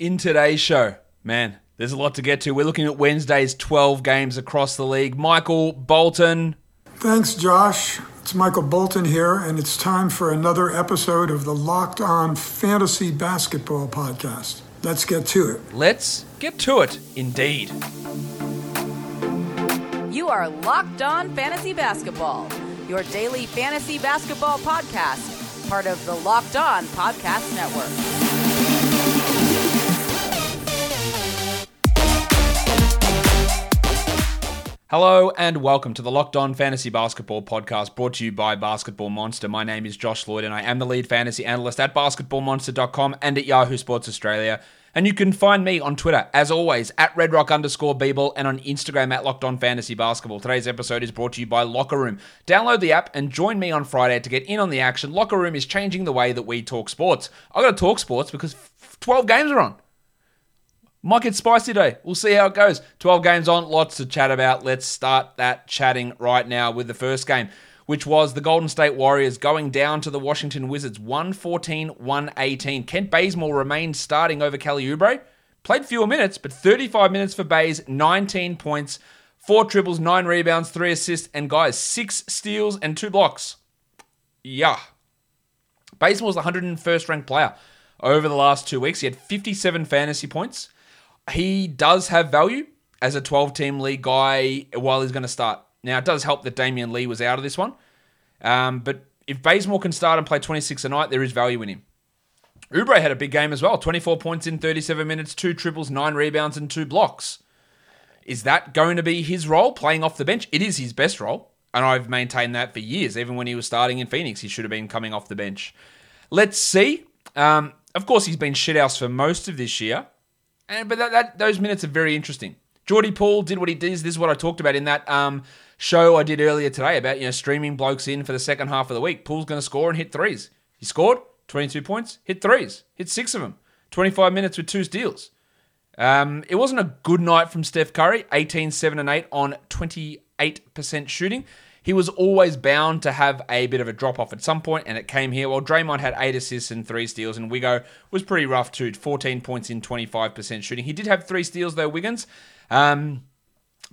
In today's show, man, there's a lot to get to. We're looking at Wednesday's 12 games across the league. Michael Bolton. Thanks, Josh. It's Michael Bolton here, and it's time for another episode of the Locked On Fantasy Basketball Podcast. Let's get to it. Let's get to it, indeed. You are Locked On Fantasy Basketball, your daily fantasy basketball podcast, part of the Locked On Podcast Network. Hello and welcome to the Locked On Fantasy Basketball podcast brought to you by Basketball Monster. My name is Josh Lloyd and I am the lead fantasy analyst at basketballmonster.com and at Yahoo Sports Australia. And you can find me on Twitter, as always, at redrock underscore Beeble and on Instagram at Locked On Fantasy Basketball. Today's episode is brought to you by Locker Room. Download the app and join me on Friday to get in on the action. Locker Room is changing the way that we talk sports. i got to talk sports because 12 games are on. Might get spicy today. We'll see how it goes. 12 games on, lots to chat about. Let's start that chatting right now with the first game, which was the Golden State Warriors going down to the Washington Wizards 114 118. Kent Bazemore remained starting over Kelly Oubre. Played fewer minutes, but 35 minutes for Bays, 19 points, four triples, nine rebounds, three assists, and guys, six steals and two blocks. Yeah. Bazemore's the 101st ranked player over the last two weeks. He had 57 fantasy points he does have value as a 12 team league guy while he's going to start. Now, it does help that Damion Lee was out of this one. Um, but if Bazemore can start and play 26 a night, there is value in him. Oubre had a big game as well 24 points in 37 minutes, two triples, nine rebounds, and two blocks. Is that going to be his role, playing off the bench? It is his best role. And I've maintained that for years. Even when he was starting in Phoenix, he should have been coming off the bench. Let's see. Um, of course, he's been shithouse for most of this year. And but that, that those minutes are very interesting. Jordan Poole did what he did. This is what I talked about in that um, show I did earlier today about you know streaming blokes in for the second half of the week. Poole's going to score and hit threes. He scored 22 points, hit threes, hit six of them, 25 minutes with two steals. Um, it wasn't a good night from Steph Curry, 18, 7, and 8 on 28% shooting he was always bound to have a bit of a drop off at some point, and it came here. While Draymond had eight assists and three steals, and Wigo was pretty rough too 14 points in 25% shooting. He did have three steals though, Wiggins. Um,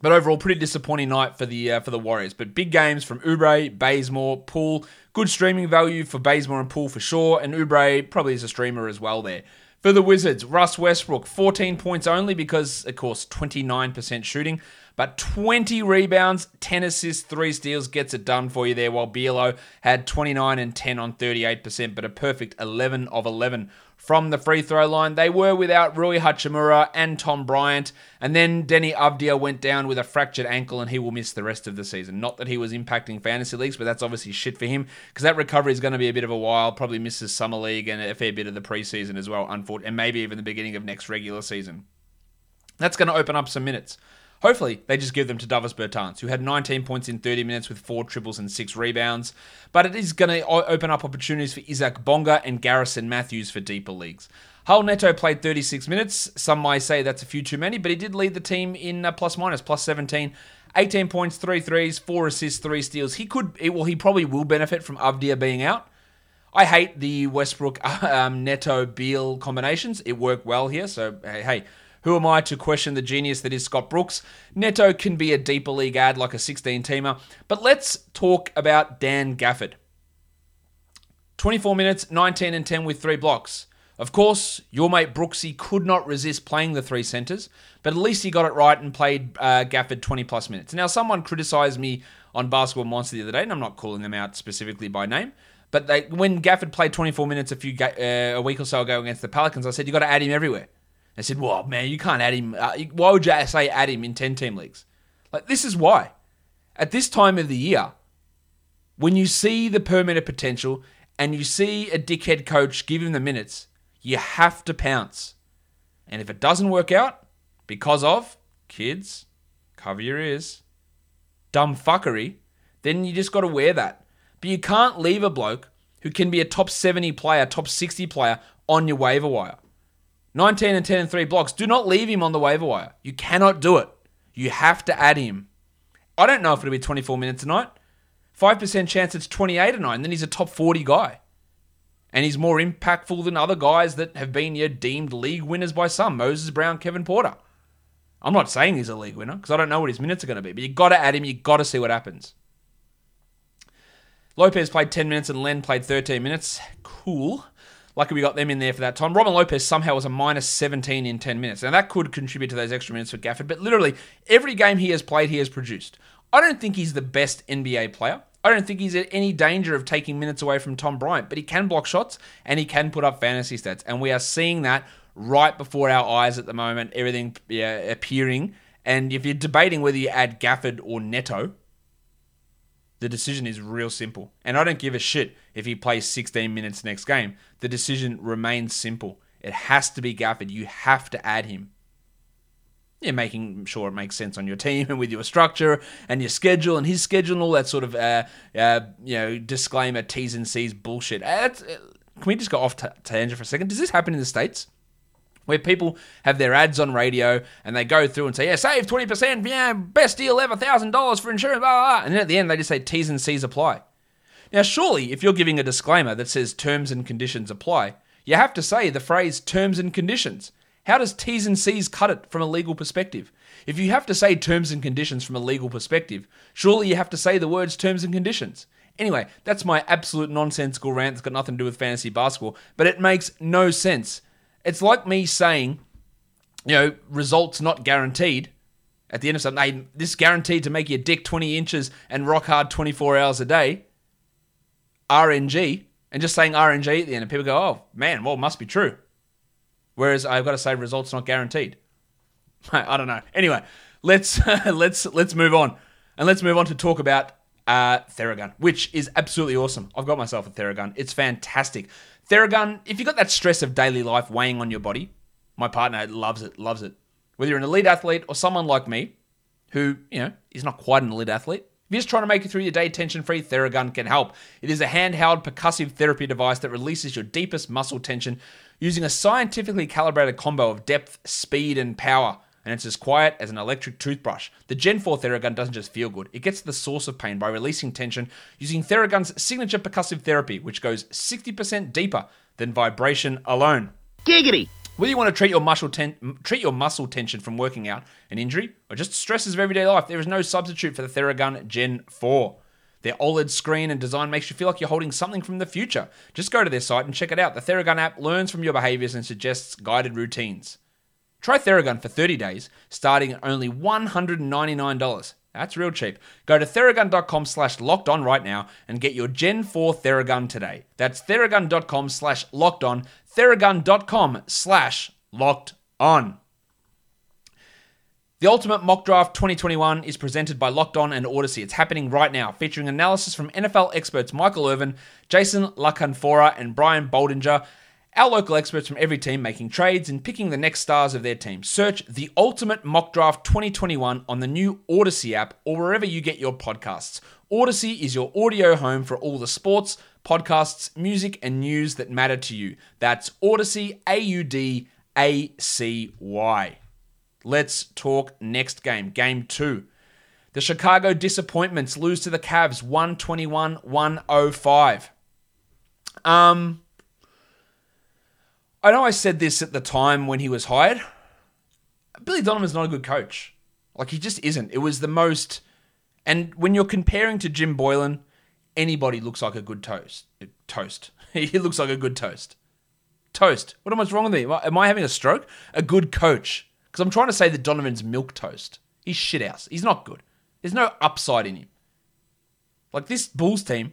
but overall, pretty disappointing night for the uh, for the Warriors. But big games from Oubre, Bazemore, Poole. Good streaming value for Bazemore and Poole for sure, and Oubre probably is a streamer as well there. For the Wizards, Russ Westbrook, 14 points only because, of course, 29% shooting. But 20 rebounds, 10 assists, 3 steals gets it done for you there, while Bielo had 29 and 10 on 38%, but a perfect 11 of 11 from the free throw line. They were without Rui Hachimura and Tom Bryant, and then Deni Avdija went down with a fractured ankle and he will miss the rest of the season. Not that he was impacting fantasy leagues, but that's obviously shit for him because that recovery is going to be a bit of a while. Probably misses summer league and a fair bit of the preseason as well, unfortunately, and maybe even the beginning of next regular season. That's going to open up some minutes. Hopefully, they just give them to Davis Bertans, who had 19 points in 30 minutes with four triples and six rebounds. But it is going to open up opportunities for Isaac Bonga and Garrison Matthews for deeper leagues. Raul Neto played 36 minutes. Some might say that's a few too many, but he did lead the team in uh, plus minus, plus 17. 18 points, three threes, four assists, three steals. He could, well, he probably will benefit from Avdija being out. I hate the Westbrook um, Neto Beal combinations. It worked well here, so hey, hey, who am I to question the genius that is Scott Brooks? Neto can be a deeper league ad like a 16 teamer, but let's talk about Dan Gafford. 24 minutes, 19 and 10 with three blocks. Of course, your mate Brooksy could not resist playing the three centres, but at least he got it right and played uh, Gafford 20 plus minutes. Now, someone criticised me on Basketball Monster the other day, and I'm not calling them out specifically by name, but they, when Gafford played 24 minutes a few uh, a week or so ago against the Pelicans, I said you got to add him everywhere. They said, well, man, you can't add him. Uh, why would you say add him in 10 team leagues? Like, this is why. At this time of the year, when you see the per minute potential and you see a dickhead coach give him the minutes, you have to pounce. And if it doesn't work out because of kids, cover your ears, dumb fuckery, then you just got to wear that. But you can't leave a bloke who can be a top 70 player, top 60 player on your waiver wire. 19 and 10 and 3 blocks. Do not leave him on the waiver wire. You cannot do it. You have to add him. I don't know if it'll be 24 minutes tonight. 5% chance it's 28 tonight, and then he's a top 40 guy. And he's more impactful than other guys that have been deemed league winners by some Moses Brown, Kevin Porter. I'm not saying he's a league winner because I don't know what his minutes are going to be, but you got to add him. You got to see what happens. Lopez played 10 minutes and Len played 13 minutes. Cool. Lucky we got them in there for that time. Robin Lopez somehow was a minus 17 in 10 minutes. Now that could contribute to those extra minutes for Gafford, but literally every game he has played, he has produced. I don't think he's the best NBA player. I don't think he's in any danger of taking minutes away from Tom Bryant, but he can block shots and he can put up fantasy stats. And we are seeing that right before our eyes at the moment, everything yeah, appearing. And if you're debating whether you add Gafford or Neto, the decision is real simple. And I don't give a shit if he plays 16 minutes next game. The decision remains simple. It has to be Gafford. You have to add him. You're making sure it makes sense on your team and with your structure and your schedule and his schedule and all that sort of, uh, uh, you know, disclaimer, T's and C's bullshit. Uh, can we just go off t- tangent for a second? Does this happen in the States? Where people have their ads on radio and they go through and say, yeah, save 20%, yeah, best deal ever, $1,000 for insurance, blah, blah. And then at the end, they just say T's and C's apply. Now, surely, if you're giving a disclaimer that says terms and conditions apply, you have to say the phrase terms and conditions. How does T's and C's cut it from a legal perspective? If you have to say terms and conditions from a legal perspective, surely you have to say the words terms and conditions. Anyway, that's my absolute nonsensical rant that's got nothing to do with fantasy basketball, but it makes no sense. It's like me saying, you know, results not guaranteed. At the end of something, this guaranteed to make your dick 20 inches and rock hard 24 hours a day. RNG. And just saying RNG at the end, and people go, oh, man, well, must be true. Whereas I've got to say results not guaranteed. I don't know. Anyway, let's let's let's move on. And let's move on to talk about uh, Theragun, which is absolutely awesome. I've got myself a Theragun. It's fantastic. Theragun, if you've got that stress of daily life weighing on your body, my partner loves it, loves it. Whether you're an elite athlete or someone like me, who, you know, is not quite an elite athlete, if you're just trying to make it through your day tension free, Theragun can help. It is a handheld percussive therapy device that releases your deepest muscle tension using a scientifically calibrated combo of depth, speed, and power and it's as quiet as an electric toothbrush. The Gen 4 Theragun doesn't just feel good, it gets to the source of pain by releasing tension using Theragun's signature percussive therapy, which goes 60% deeper than vibration alone. Giggity! Whether you want to treat your muscle ten- treat your muscle tension from working out, an injury, or just stresses of everyday life, there is no substitute for the Theragun Gen 4. Their OLED screen and design makes you feel like you're holding something from the future. Just go to their site and check it out. The Theragun app learns from your behaviors and suggests guided routines. Try Theragun for 30 days, starting at only $199. That's real cheap. Go to theragun.com slash locked on right now and get your Gen 4 Theragun today. That's theragun.com slash locked on, theragun.com slash locked on. The Ultimate Mock Draft 2021 is presented by Locked On and Audacy. It's happening right now, featuring analysis from NFL experts Michael Irvin, Jason La Canfora, and Brian Baldinger our local experts from every team making trades and picking the next stars of their team. Search the Ultimate Mock Draft 2021 on the new Audacy app or wherever you get your podcasts. Audacy is your audio home for all the sports, podcasts, music, and news that matter to you. That's Audacy, A U D A C Y. Let's talk next game, game two. The Chicago Disappointments lose to the Cavs 121 105. Um, I know I said this at the time when he was hired. Billy Donovan's not a good coach. Like he just isn't. It was the most and when you're comparing to Jim Boylan, anybody looks like a good toast. Toast. he looks like a good toast. Toast. What am I wrong with me? Am I having a stroke? A good coach. Because I'm trying to say that Donovan's milk toast. He's shit house. He's not good. There's no upside in him. Like this Bulls team,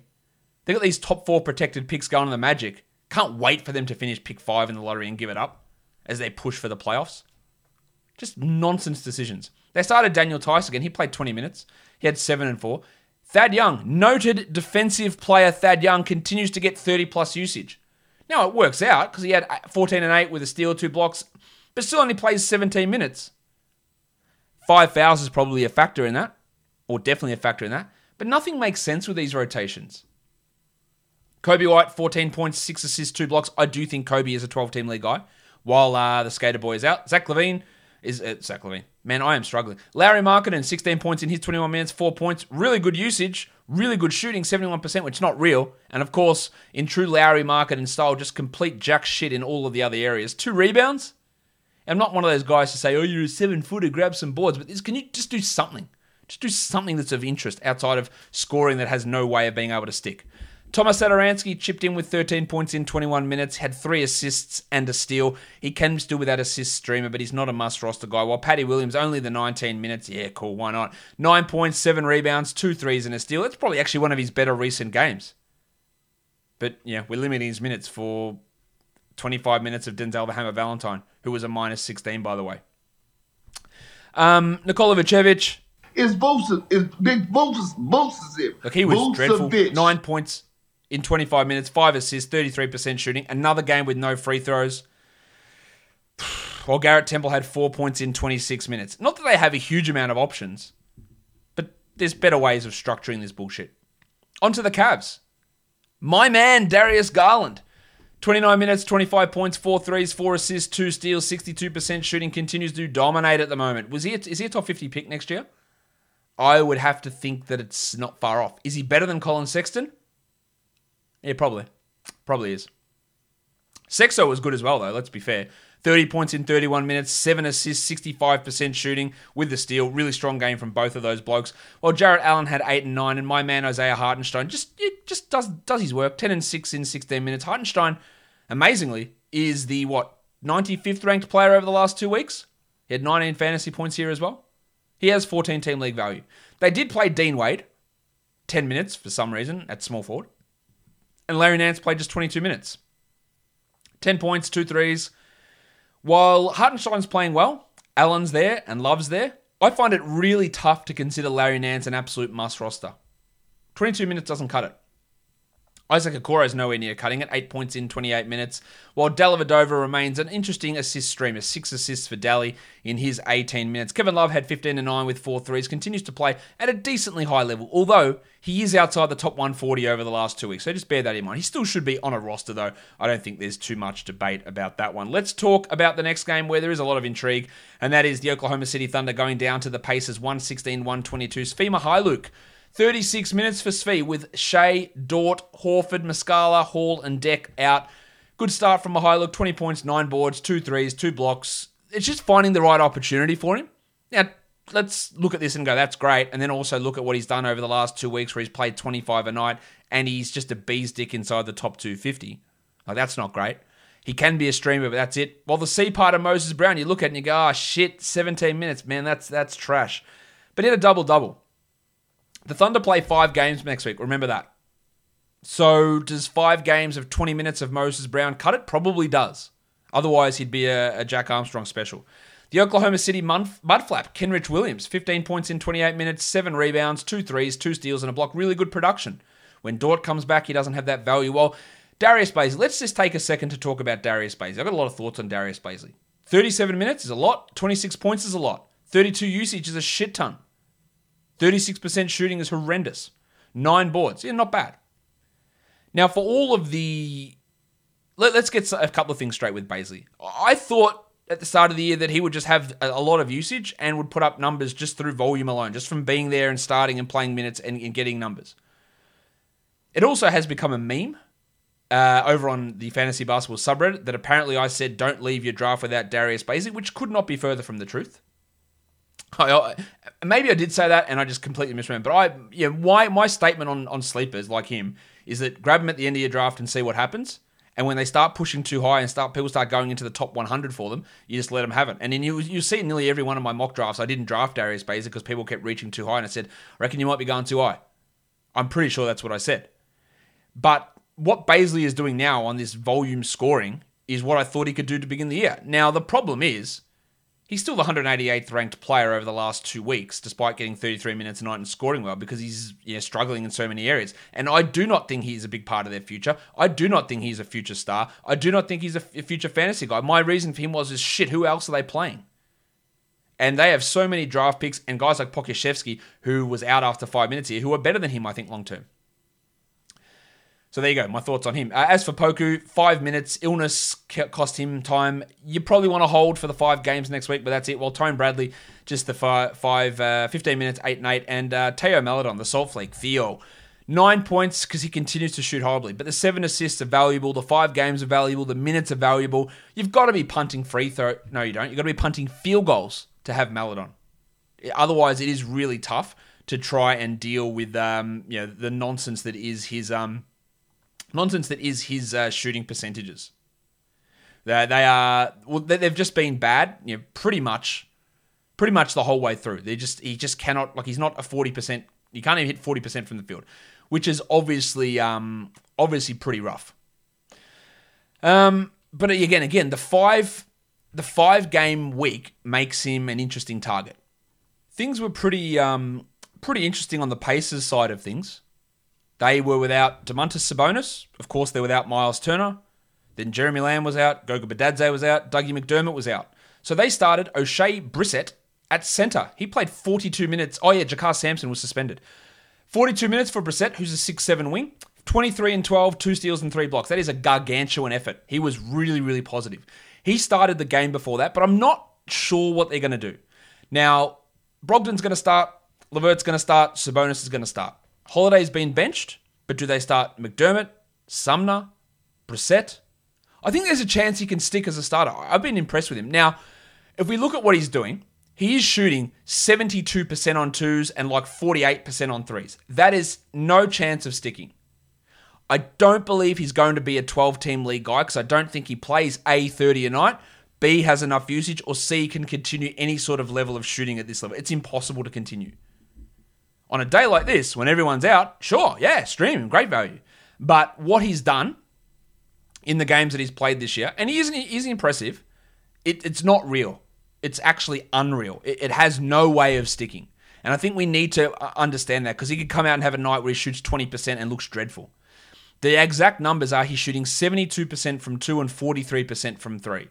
they got these top four protected picks going on the Magic. Can't wait for them to finish pick five in the lottery and give it up as they push for the playoffs. Just nonsense decisions. They started Daniel Theis again. He played 20 minutes. He had seven and four. Thad Young, noted defensive player Thad Young, continues to get 30 plus usage. Now it works out because he had 14 and 8 with a steal, two blocks, but still only plays 17 minutes. Five fouls is probably a factor in that, or definitely a factor in that. But nothing makes sense with these rotations. Coby White, 14 points, 6 assists, 2 blocks. I do think Coby is a 12 team league guy while uh, the skater boy is out. Zach LaVine is. Uh, Zach LaVine. Man, I am struggling. Lauri Markkanen, 16 points in his 21 minutes, 4 points. Really good usage. Really good shooting, 71%, which is not real. And of course, in true Lauri Markkanen style, just complete jack shit in all of the other areas. Two rebounds. I'm not one of those guys to say, oh, you're a seven footer, grab some boards. But this, can you just do something? Just do something that's of interest outside of scoring that has no way of being able to stick. Thomas Satoransky chipped in with 13 points in 21 minutes, had three assists and a steal. He can still with that assist streamer, but he's not a must roster guy. While Paddy Williams only the 19 minutes, yeah, cool, why not? Nine points, seven rebounds, two threes and a steal. That's probably actually one of his better recent games. But yeah, we're limiting his minutes for 25 minutes of Denzel the Hammer Valentine, who was a minus 16 by the way. Um, Nikola Vucevic. It's Vucevic. It's big Vucevic. Vucevic. Look, he was dreadful. Nine points in 25 minutes, five assists, 33% shooting. Another game with no free throws. While Garrett Temple had four points in 26 minutes. Not that they have a huge amount of options, but there's better ways of structuring this bullshit. On to the Cavs. My man, Darius Garland. 29 minutes, 25 points, four threes, four assists, two steals, 62% shooting, continues to dominate at the moment. Was he a, is he a top 50 pick next year? I would have to think that it's not far off. Is he better than Collin Sexton? Yeah, probably. Probably is. Sexo was good as well, though, let's be fair. 30 points in 31 minutes, 7 assists, 65% shooting with the steal. Really strong game from both of those blokes. While Jarrett Allen had 8 and 9, and my man Isaiah Hartenstein just just does does his work. 10 and 6 in 16 minutes. Hartenstein, amazingly, is the, what, 95th ranked player over the last two weeks? He had 19 fantasy points here as well. He has 14 team league value. They did play Dean Wade 10 minutes for some reason at small forward and Larry Nance played just 22 minutes. 10 points, two threes. While Hartenstein's playing well, Allen's there and Love's there, I find it really tough to consider Larry Nance an absolute must roster. 22 minutes doesn't cut it. Isaac Okoro is nowhere near cutting it, 8 points in 28 minutes, while Dellavedova remains an interesting assist streamer, 6 assists for Delly in his 18 minutes. Kevin Love had 15 and 9 with 4 threes, continues to play at a decently high level, although he is outside the top 140 over the last two weeks, so just bear that in mind. He still should be on a roster, though. I don't think there's too much debate about that one. Let's talk about the next game where there is a lot of intrigue, and that is the Oklahoma City Thunder going down to the Pacers 116 122. Svi Mykhailiuk 36 minutes for Svi with Shai, Dort, Horford, Muscala, Hall, and Deck out. Good start from Mykhailiuk, 20 points, 9 boards, 2 threes, 2 blocks. It's just finding the right opportunity for him. Now, let's look at this and go, that's great. And then also look at what he's done over the last two weeks where he's played 25 a night and he's just a bee's dick inside the top 250. Like, that's not great. He can be a streamer, but that's it. While the C part of Moses Brown, you look at and you go, oh, shit, 17 minutes. Man, that's, that's trash. But he had a double double. The Thunder play five games next week. Remember that. So does five games of 20 minutes of Moses Brown cut it? Probably does. Otherwise, he'd be a, a Jack Armstrong special. The Oklahoma City Mudflap, Kenrich Williams, 15 points in 28 minutes, 7 rebounds, 2 threes, 2 steals, and a block. Really good production. When Dort comes back, he doesn't have that value. Well, Darius Bazley, let's just take a second to talk about Darius Bazley. I've got a lot of thoughts on Darius Bazley. 37 minutes is a lot, 26 points is a lot, 32 usage is a shit ton. 36% shooting is horrendous. Nine boards. Yeah, not bad. Now, for all of the. Let, us get a couple of things straight with Bazley. I thought at the start of the year that he would just have a, lot of usage and would put up numbers just through volume alone, just from being there and starting and playing minutes and, and getting numbers. It also has become a meme uh, over on the fantasy basketball subreddit that apparently I said don't leave your draft without Darius Bazley, which could not be further from the truth. I, maybe I did say that and I just completely misremembered. But I, yeah, why my statement on on sleepers like him is that grab them at the end of your draft and see what happens. And when they start pushing too high and start people start going into the top 100 for them, you just let them have it. And then you you see nearly every one of my mock drafts. I didn't draft Darius Bazley because people kept reaching too high, and I said, I reckon you might be going too high. I'm pretty sure that's what I said. But what Bazley is doing now on this volume scoring is what I thought he could do to begin the year. Now the problem is He's still the 188th ranked player over the last two weeks, despite getting 33 minutes a night and scoring well, because he's struggling in so many areas. And I do not think he's a big part of their future. I do not think he's a future star. I do not think he's a, future fantasy guy. My reason for him was, is shit, who else are they playing? And they have so many draft picks and guys like Pokusevski, who was out after five minutes here, who are better than him, I think, long term. So there you go. My thoughts on him. Uh, as for Poku, five minutes. Illness cost him time. You probably want to hold for the five games next week, but that's it. Well, Tone Bradley, just the five, five uh, 15 minutes, eight and eight. And uh, Theo Maledon, the Salt Flake, Theo. Nine points because he continues to shoot horribly. But the seven assists are valuable. The five games are valuable. The minutes are valuable. You've got to be punting free throw. No, you don't. You've got to be punting field goals to have Maledon. Otherwise, it is really tough to try and deal with um, you know the nonsense that is his um, nonsense that is his uh, shooting percentages. They, they are well, they've just been bad, you know, pretty much, pretty much the whole way through. They just he just cannot like he's not a forty percent. You can't even hit forty percent from the field, which is obviously um, obviously pretty rough. Um, but again, again, the five the five game week makes him an interesting target. Things were pretty um, pretty interesting on the Pacers side of things. They were without Domantas Sabonis. Of course, they're without Miles Turner. Then Jeremy Lamb was out. Goga Bitadze was out. Dougie McDermott was out. So they started Oshae Brissett at centre. He played 42 minutes. Oh, yeah, JaKarr Sampson was suspended. 42 minutes for Brissett, who's a six-seven wing. 23 and 12, two steals and three blocks. That is a gargantuan effort. He was really, really positive. He started the game before that, but I'm not sure what they're going to do. Now, Brogdon's going to start. Levert's going to start. Sabonis is going to start. Holiday's been benched, but do they start McDermott, Sumner, Brissett? I think there's a chance he can stick as a starter. I've been impressed with him. Now, if we look at what he's doing, he is shooting 72% on twos and like 48% on threes. That is no chance of sticking. I don't believe he's going to be a 12 team league guy because I don't think he plays A 30 a night, B has enough usage, or C can continue any sort of level of shooting at this level. It's impossible to continue. On a day like this, when everyone's out, sure, yeah, stream, great value. But what he's done in the games that he's played this year, and he isn't he's impressive, it, it's not real. It's actually unreal. It, it has no way of sticking. And I think we need to uh, understand that because he could come out and have a night where he shoots 20% and looks dreadful. The exact numbers are he's shooting 72% from two and 43% from three.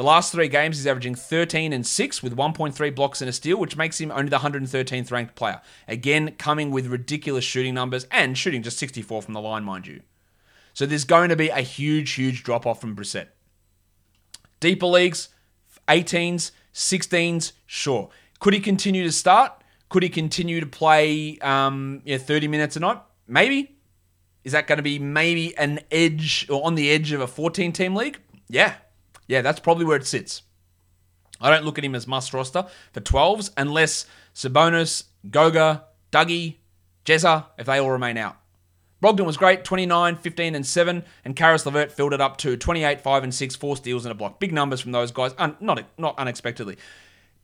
The last three games, he's averaging 13 and 6 with 1.3 blocks and a steal, which makes him only the 113th ranked player. Again, coming with ridiculous shooting numbers and shooting just 64 from the line, mind you. So there's going to be a huge, huge drop off from Brissett. Deeper leagues, 18s, 16s, sure. Could he continue to start? Could he continue to play um, yeah, 30 minutes a night? Maybe. Is that going to be maybe an edge or on the edge of a 14 team league? Yeah, yeah, that's probably where it sits. I don't look at him as must roster for 12s unless Sabonis, Goga, Dougie, Jezza, if they all remain out. Brogdon was great, 29, 15, and 7, and Caris LeVert filled it up to 28, 5, and 6, 4 steals and a block. Big numbers from those guys, un- not, not unexpectedly.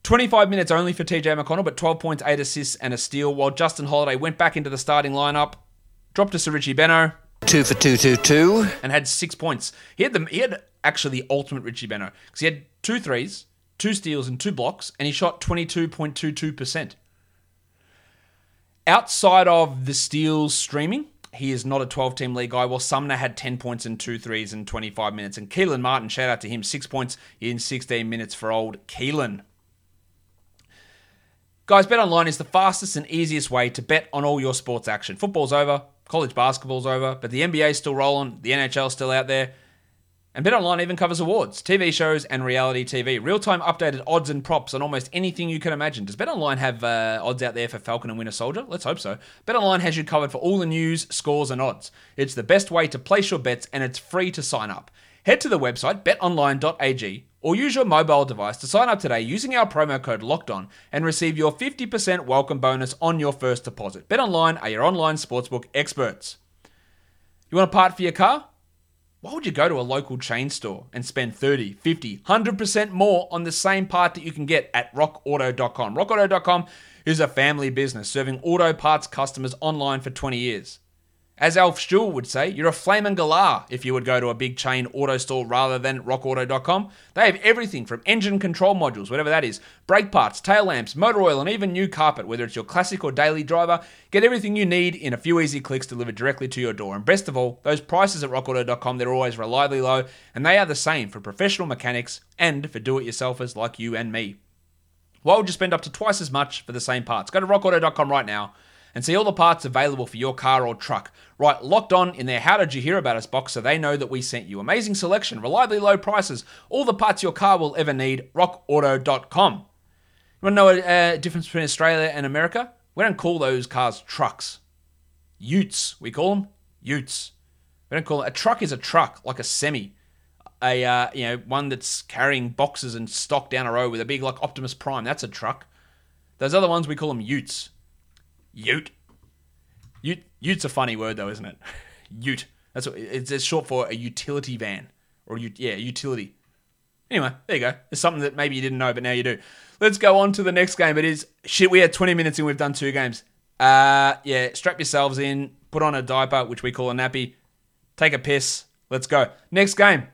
25 minutes only for TJ McConnell, but 12 points, 8 assists, and a steal, while Justin Holiday went back into the starting lineup, dropped to Sir Richie Benaud. Two for two, two, two. And had six points. He had the, he had actually the ultimate Richie Benaud because he had two threes, two steals, and two blocks, and he shot 22.22%. Outside of the steals streaming, he is not a 12 team league guy. Well, Sumner had 10 points and two threes in 25 minutes. And Kelan Martin, shout out to him, six points in 16 minutes for old Kelan. Guys, Bet Online is the fastest and easiest way to bet on all your sports action. Football's over, college basketball's over, but the NBA's still rolling, the NHL's still out there. And BetOnline even covers awards, TV shows, and reality TV. Real time updated odds and props on almost anything you can imagine. Does BetOnline have uh, odds out there for Falcon and Winter Soldier? Let's hope so. BetOnline has you covered for all the news, scores, and odds. It's the best way to place your bets, and it's free to sign up. Head to the website betonline.ag or use your mobile device to sign up today using our promo code LOCKEDON and receive your 50% welcome bonus on your first deposit. BetOnline are your online sportsbook experts. You want a part for your car? Why would you go to a local chain store and spend 30, 50, 100% more on the same part that you can get at rockauto.com? Rockauto.com is a family business serving auto parts customers online for 20 years. As Alf Stewart would say, you're a flaming galah if you would go to a big chain auto store rather than rockauto.com. They have everything from engine control modules, whatever that is, brake parts, tail lamps, motor oil, and even new carpet, whether it's your classic or daily driver. Get everything you need in a few easy clicks delivered directly to your door. And best of all, those prices at rockauto.com, they're always reliably low, and they are the same for professional mechanics and for do it yourselfers like you and me. Why would you spend up to twice as much for the same parts? Go to rockauto.com right now and see all the parts available for your car or truck. Right, locked on in their How Did You Hear About Us box so they know that we sent you. Amazing selection, reliably low prices, all the parts your car will ever need. RockAuto.com. You want to know a uh, difference between Australia and America? We don't call those cars trucks. Utes, we call them utes. We don't call it a truck is a truck, like a semi, a uh, you know one that's carrying boxes and stock down a road with a big like Optimus Prime. That's a truck. Those other ones we call them utes. Ute. Ute. Ute's a funny word though, isn't it? Ute. That's what it's, it's short for a utility van or yeah, utility. Anyway, there you go. It's something that maybe you didn't know, but now you do. Let's go on to the next game. It is shit. We had 20 minutes and we've done two games. Uh, yeah, strap yourselves in, put on a diaper, which we call a nappy, take a piss. Let's go. Next game.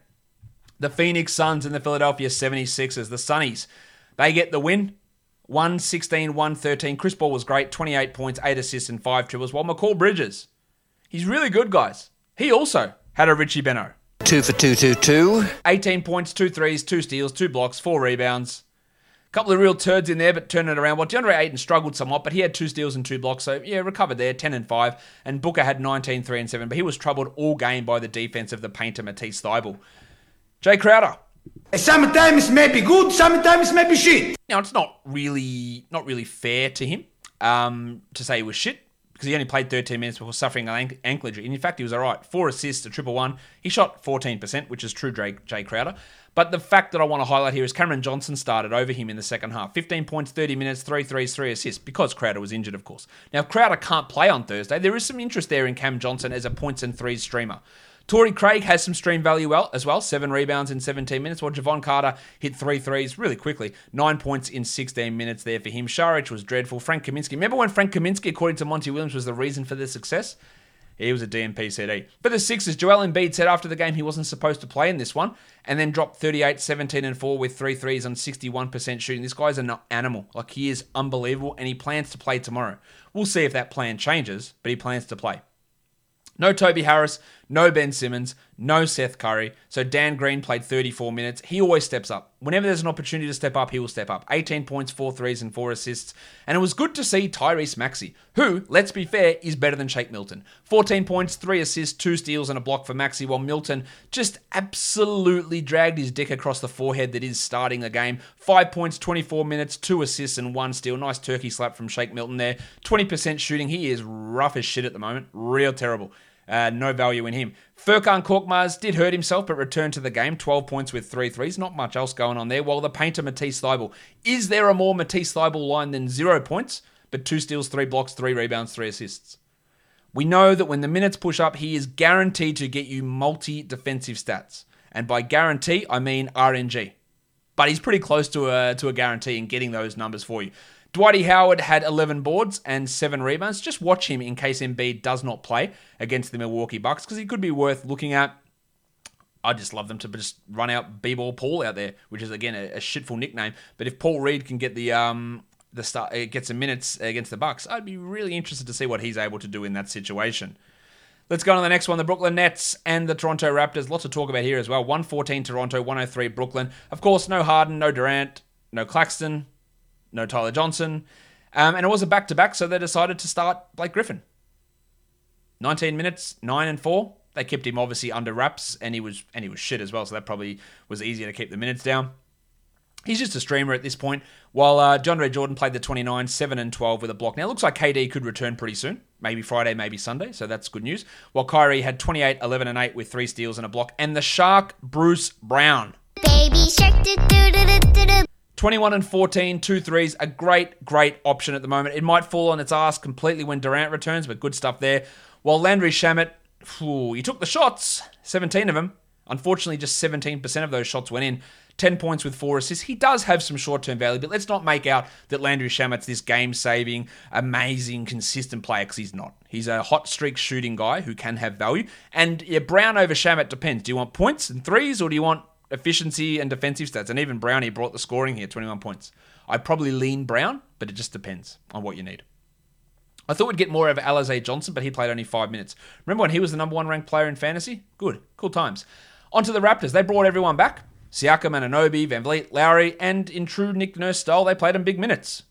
The Phoenix Suns and the Philadelphia 76ers, the Sunnies. They get the win. 116, 113. Chris Paul was great. 28 points, 8 assists, and 5 triples. While Mikal Bridges, he's really good, guys. He also had a Richie Benaud. Two for two, two, two. 18 points, 2 threes, 2 steals, 2 blocks, 4 rebounds. A Couple of real turds in there, but turned it around. Well, DeAndre Ayton struggled somewhat, but he had two steals and two blocks, so yeah, recovered there, 10 and 5. And Booker had 19, 3 and 7, but he was troubled all game by the defense of the painter Matisse Thybulle. Jay Crowder. Sometimes may be good, sometimes may be shit. Now it's not really not really fair to him um, to say he was shit because he only played 13 minutes before suffering an ankle injury. And in fact, he was all right. Four assists, a triple one. He shot 14%, which is true, Jay, Jay Crowder. But the fact that I want to highlight here is Cameron Johnson started over him in the second half. 15 points, 30 minutes, three threes, three assists, because Crowder was injured, of course. Now, Crowder can't play on Thursday, there is some interest there in Cam Johnson as a points and threes streamer. Torrey Craig has some stream value well as well, seven rebounds in 17 minutes, while Jevon Carter hit three threes really quickly, nine points in 16 minutes there for him. Saric was dreadful. Frank Kaminsky, remember when Frank Kaminsky, according to Monty Williams, was the reason for their success? He was a DNP CD. For the Sixers, Joel Embiid said after the game he wasn't supposed to play in this one and then dropped 38, 17, and 4 with three threes on 61% shooting. This guy's an animal. Like, he is unbelievable and he plans to play tomorrow. We'll see if that plan changes, but he plans to play. No Toby Harris, no Ben Simmons, no Seth Curry. So Dan Green played 34 minutes. He always steps up. Whenever there's an opportunity to step up, he will step up. 18 points, 4 threes, and 4 assists. And it was good to see Tyrese Maxey, who, let's be fair, is better than Shake Milton. 14 points, 3 assists, 2 steals, and a block for Maxey, while Milton just absolutely dragged his dick across the forehead that is starting the game. 5 points, 24 minutes, 2 assists, and 1 steal. Nice turkey slap from Shake Milton there. 20% shooting. He is rough as shit at the moment. Real terrible. Uh, no value in him. Furkan Korkmaz did hurt himself, but returned to the game. 12 points with three threes. Not much else going on there. While the painter Matisse Thybulle. Is there a more Matisse Thybulle line than zero points, but two steals, three blocks, three rebounds, three assists? We know that when the minutes push up, he is guaranteed to get you multi defensive stats. And by guarantee, I mean RNG. But he's pretty close to a, to a guarantee in getting those numbers for you. Dwighty Howard had 11 boards and 7 rebounds. Just watch him in case Embiid does not play against the Milwaukee Bucks because he could be worth looking at. I just love them to just run out B-ball Paul out there, which is again a, a shitful nickname. But if Paul Reed can get the um the start, uh, get some minutes against the Bucks, I'd be really interested to see what he's able to do in that situation. Let's go on to the next one. The Brooklyn Nets and the Toronto Raptors. Lots to talk about here as well. 114 Toronto, 103 Brooklyn. Of course, no Harden, no Durant, no Claxton, no Tyler Johnson. Um, and it was a back to back, so they decided to start Blake Griffin. 19 minutes, 9 and 4. They kept him obviously under wraps, and he was and he was shit as well, so that probably was easier to keep the minutes down. He's just a streamer at this point. While uh, John Ray Jordan played the 29, 7 and 12 with a block. Now, it looks like KD could return pretty soon. Maybe Friday, maybe Sunday. So that's good news. While Kyrie had 28, 11 and 8 with three steals and a block. And the Shark, Bruce Brown. Baby shark 21 and 14, two threes, a great, great option at the moment. It might fall on its ass completely when Durant returns, but good stuff there. While Landry Shamet, he took the shots, 17 of them. Unfortunately, just 17% of those shots went in. 10 points with four assists. He does have some short term value, but let's not make out that Landry Shamet's this game saving, amazing, consistent player because he's not. He's a hot streak shooting guy who can have value. And yeah, Brown over Shamet depends. Do you want points and threes or do you want efficiency and defensive stats? And even Brownie brought the scoring here 21 points. I'd probably lean Brown, but it just depends on what you need. I thought we'd get more of Alize Johnson, but he played only five minutes. Remember when he was the number one ranked player in fantasy? Good, cool times. On to the Raptors. They brought everyone back. Siakam, Anunoby, Van Vliet, Lowry, and in true Nick Nurse style, they played in big minutes.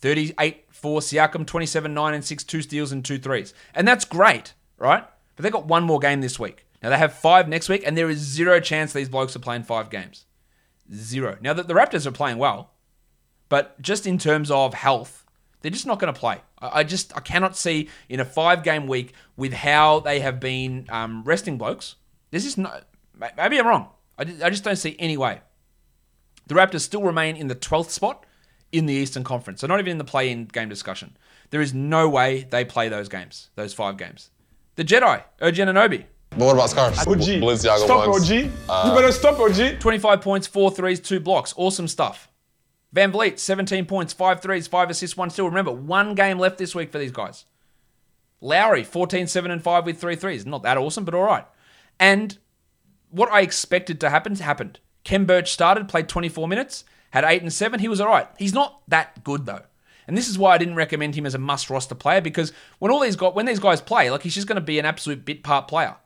38 for Siakam, 27 9 and 6, two steals and two threes. And that's great, right? But they've got one more game this week. Now they have five next week, and there is zero chance these blokes are playing five games. Zero. Now that the Raptors are playing well, but just in terms of health, they're just not going to play. I just I cannot see in a five game week with how they have been um, resting blokes. This is not. Maybe I'm wrong. I just, don't see any way. The Raptors still remain in the 12th spot in the Eastern Conference. So not even in the play-in game discussion. There is no way they play those games, those five games. The Jedi, Urgen Anobi, But what about scarves? OG. Balenciaga Stop ones. OG. you uh, better stop OG. 25 points, 4 threes, 2 blocks. Awesome stuff. VanVleet, 17 points, 5 threes, 5 assists, 1 steal. Remember, one game left this week for these guys. Lowry, 14, 7, and 5 with 3 threes. Not that awesome, but all right. And what I expected to happen happened. Khem Birch started, played 24 minutes, had 8 and 7. He was all right. He's not that good, though. And this is why I didn't recommend him as a must roster player because when all these guys, when these guys play, like he's just going to be an absolute bit part player.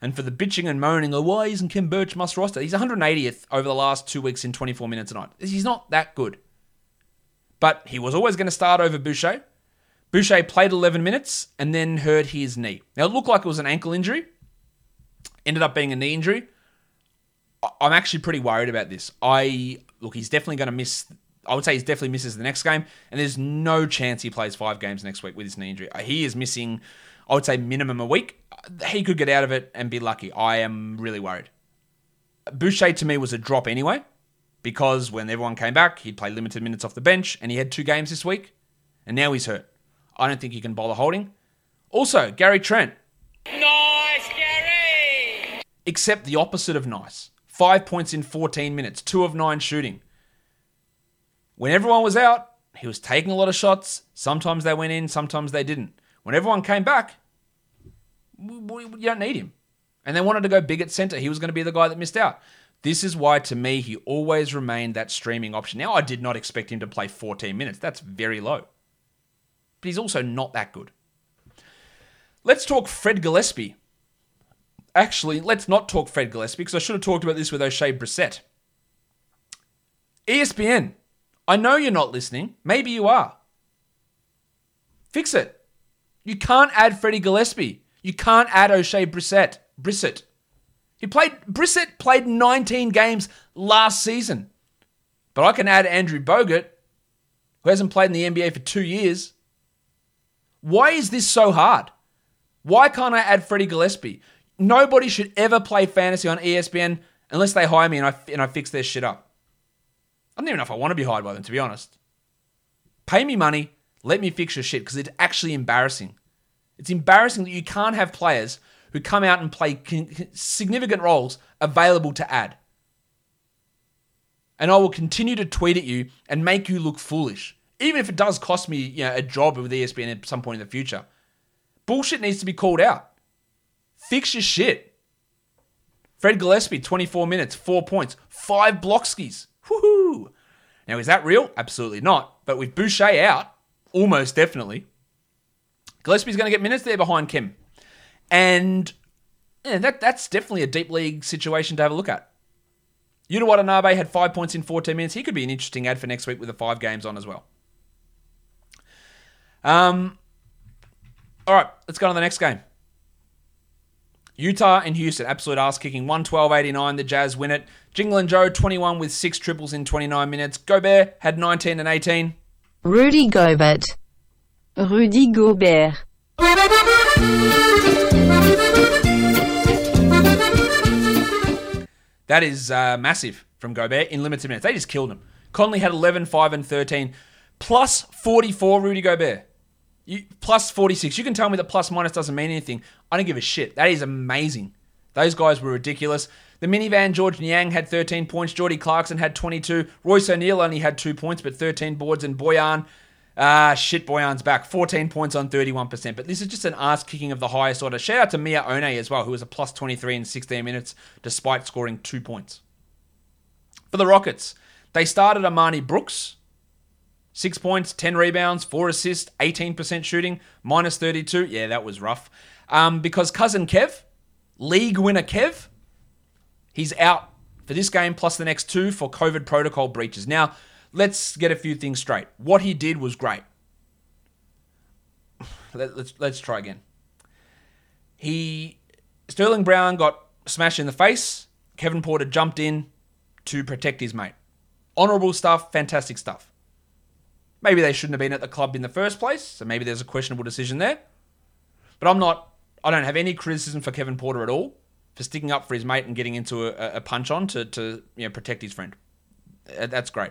And for the bitching and moaning, oh, why isn't Khem Birch must roster? He's 180th over the last two weeks in 24 minutes a night. He's not that good. But he was always going to start over Boucher. Boucher played 11 minutes and then hurt his knee. Now, it looked like it was an ankle injury, ended up being a knee injury. I'm actually pretty worried about this. I look, he's definitely going to miss. I would say he's definitely misses the next game, and there's no chance he plays five games next week with his knee injury. He is missing, I would say, minimum a week. He could get out of it and be lucky. I am really worried. Boucher to me was a drop anyway, because when everyone came back, he'd play limited minutes off the bench, and he had two games this week, and now he's hurt. I don't think he can bother holding. Also, Gary Trent. Nice, Gary! Except the opposite of nice. Five points in 14 minutes, two of nine shooting. When everyone was out, he was taking a lot of shots. Sometimes they went in, sometimes they didn't. When everyone came back, w- w- you don't need him. And they wanted to go big at center. He was going to be the guy that missed out. This is why, to me, he always remained that streaming option. Now, I did not expect him to play 14 minutes. That's very low. But he's also not that good. Let's talk Fred Gillespie. Actually, let's not talk Fred Gillespie because I should have talked about this with Oshae Brissett. ESPN, I know you're not listening. Maybe you are. Fix it. You can't add Freddie Gillespie. You can't add Oshae Brissett. Brissett. He played Brissett played 19 games last season. But I can add Andrew Bogut, who hasn't played in the NBA for two years. Why is this so hard? Why can't I add Freddie Gillespie? Nobody should ever play fantasy on ESPN unless they hire me and I, and I fix their shit up. I don't even know if I want to be hired by them, to be honest. Pay me money, let me fix your shit, because it's actually embarrassing. It's embarrassing that you can't have players who come out and play significant roles available to add. And I will continue to tweet at you and make you look foolish, even if it does cost me you know, a job with ESPN at some point in the future. Bullshit needs to be called out. Fix your shit. Fred Gillespie, 24 minutes, four points, five block skis. Woohoo! Now, is that real? Absolutely not. But with Boucher out, almost definitely, Gillespie's going to get minutes there behind Khem. And yeah, that, that's definitely a deep league situation to have a look at. Yuta Watanabe had five points in 14 minutes. He could be an interesting ad for next week with the five games on as well. Um, all right, let's go on to the next game. Utah and Houston, absolute ass kicking. 112.89. The Jazz win it. Jingle and Joe, 21 with six triples in 29 minutes. Gobert had 19 and 18. Rudy Gobert. Rudy Gobert. That is uh, massive from Gobert in limited minutes. They just killed him. Conley had 11, 5, and 13. Plus 44, Rudy Gobert. You, plus 46. You can tell me that plus minus doesn't mean anything. I don't give a shit. That is amazing. Those guys were ridiculous. The minivan, George Niang had 13 points. Geordie Clarkson had 22. Royce O'Neal only had two points, but 13 boards. And Bojan, ah, shit, Bojan's back. 14 points on 31%. But this is just an ass kicking of the highest order. Shout out to Miye Oni as well, who was a plus 23 in 16 minutes, despite scoring two points. For the Rockets, they started Armoni Brooks, Six points, 10 rebounds, four assists, 18% shooting, minus 32. Yeah, that was rough. Um, because cousin Kev, league winner Kev, he's out for this game plus the next two for COVID protocol breaches. Now, let's get a few things straight. What he did was great. Let, let's let's try again. He Sterling Brown got smashed in the face. Kevin Porter jumped in to protect his mate. Honourable stuff, fantastic stuff. Maybe they shouldn't have been at the club in the first place, so maybe there's a questionable decision there. But I'm not. I don't have any criticism for Kevin Porter at all for sticking up for his mate and getting into a, a punch on to, to you know, protect his friend. That's great.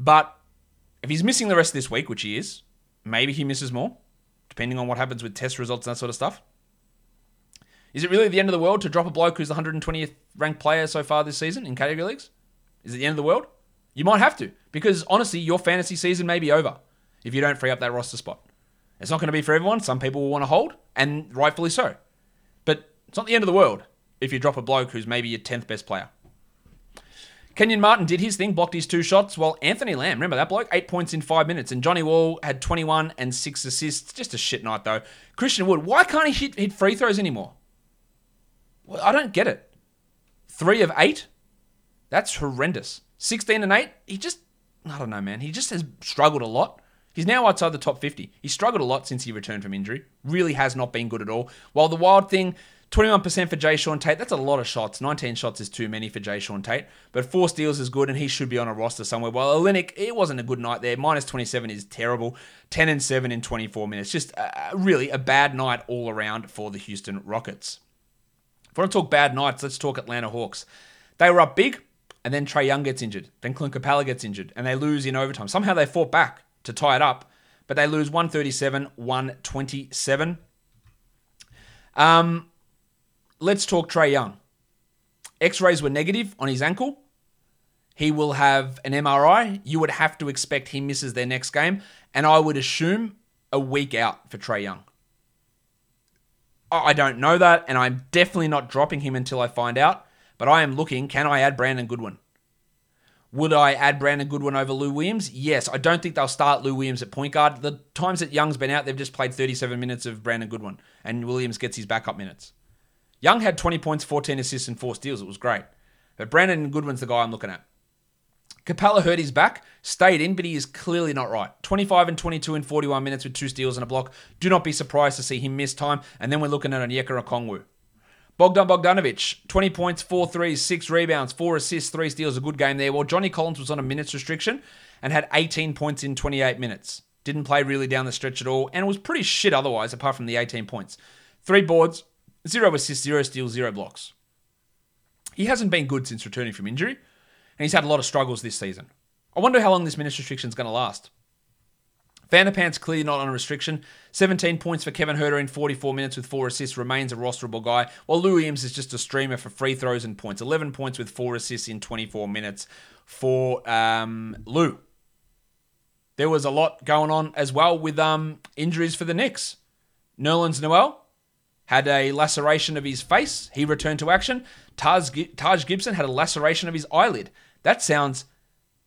But if he's missing the rest of this week, which he is, maybe he misses more, depending on what happens with test results and that sort of stuff. Is it really the end of the world to drop a bloke who's the 120th ranked player so far this season in category leagues? Is it the end of the world? You might have to, because honestly, your fantasy season may be over if you don't free up that roster spot. It's not going to be for everyone. Some people will want to hold, and rightfully so. But it's not the end of the world if you drop a bloke who's maybe your 10th best player. Kenyon Martin did his thing, blocked his two shots, while Anthony Lamb, remember that bloke? Eight points in five minutes. And Johnny Wall had 21 and six assists. Just a shit night, though. Christian Wood, why can't he hit, hit free throws anymore? Well, I don't get it. Three of eight? That's horrendous. 16 and 8? He just, I don't know, man. He just has struggled a lot. He's now outside the top 50. He struggled a lot since he returned from injury. Really has not been good at all. While the wild thing, 21% for Jae'Sean Tate. That's a lot of shots. 19 shots is too many for Jae'Sean Tate. But four steals is good, and he should be on a roster somewhere. While Olynyk, it wasn't a good night there. Minus 27 is terrible. 10 and 7 in 24 minutes. Just uh, really a bad night all around for the Houston Rockets. If I want to talk bad nights, let's talk Atlanta Hawks. They were up big, and then Trae Young gets injured. Then Clint Capela gets injured, and they lose in overtime. Somehow they fought back to tie it up, but they lose 137 127. Um, let's talk Trae Young. X rays were negative on his ankle. He will have an MRI. You would have to expect he misses their next game, and I would assume a week out for Trae Young. I I don't know that, and I'm definitely not dropping him until I find out. But I am looking. Can I add Brandon Goodwin? Would I add Brandon Goodwin over Lou Williams? Yes. I don't think they'll start Lou Williams at point guard. The times that Young's been out, they've just played 37 minutes of Brandon Goodwin, and Williams gets his backup minutes. Young had 20 points, 14 assists, and four steals. It was great. But Brandon Goodwin's the guy I'm looking at. Capela hurt his back, stayed in, but he is clearly not right. 25 and 22 in 41 minutes with two steals and a block. Do not be surprised to see him miss time. And then we're looking at Onyeka Okongwu. Bogdan Bogdanovic, 20 points, 4 threes, 6 rebounds, 4 assists, 3 steals. A good game there. While Johnny Collins was on a minutes restriction and had 18 points in 28 minutes. Didn't play really down the stretch at all and was pretty shit otherwise, apart from the 18 points. 3 boards, 0 assists, 0 steals, 0 blocks. He hasn't been good since returning from injury, and he's had a lot of struggles this season. I wonder how long this minutes restriction is going to last. Vanderpant's clearly not on a restriction. 17 points for Kevin Huerter in 44 minutes with four assists remains a rosterable guy, while Lou Williams is just a streamer for free throws and points. 11 points with four assists in 24 minutes for um, Lou. There was a lot going on as well with um, injuries for the Knicks. Nerlens Noel had a laceration of his face. He returned to action. Taj, Taj Gibson had a laceration of his eyelid. That sounds,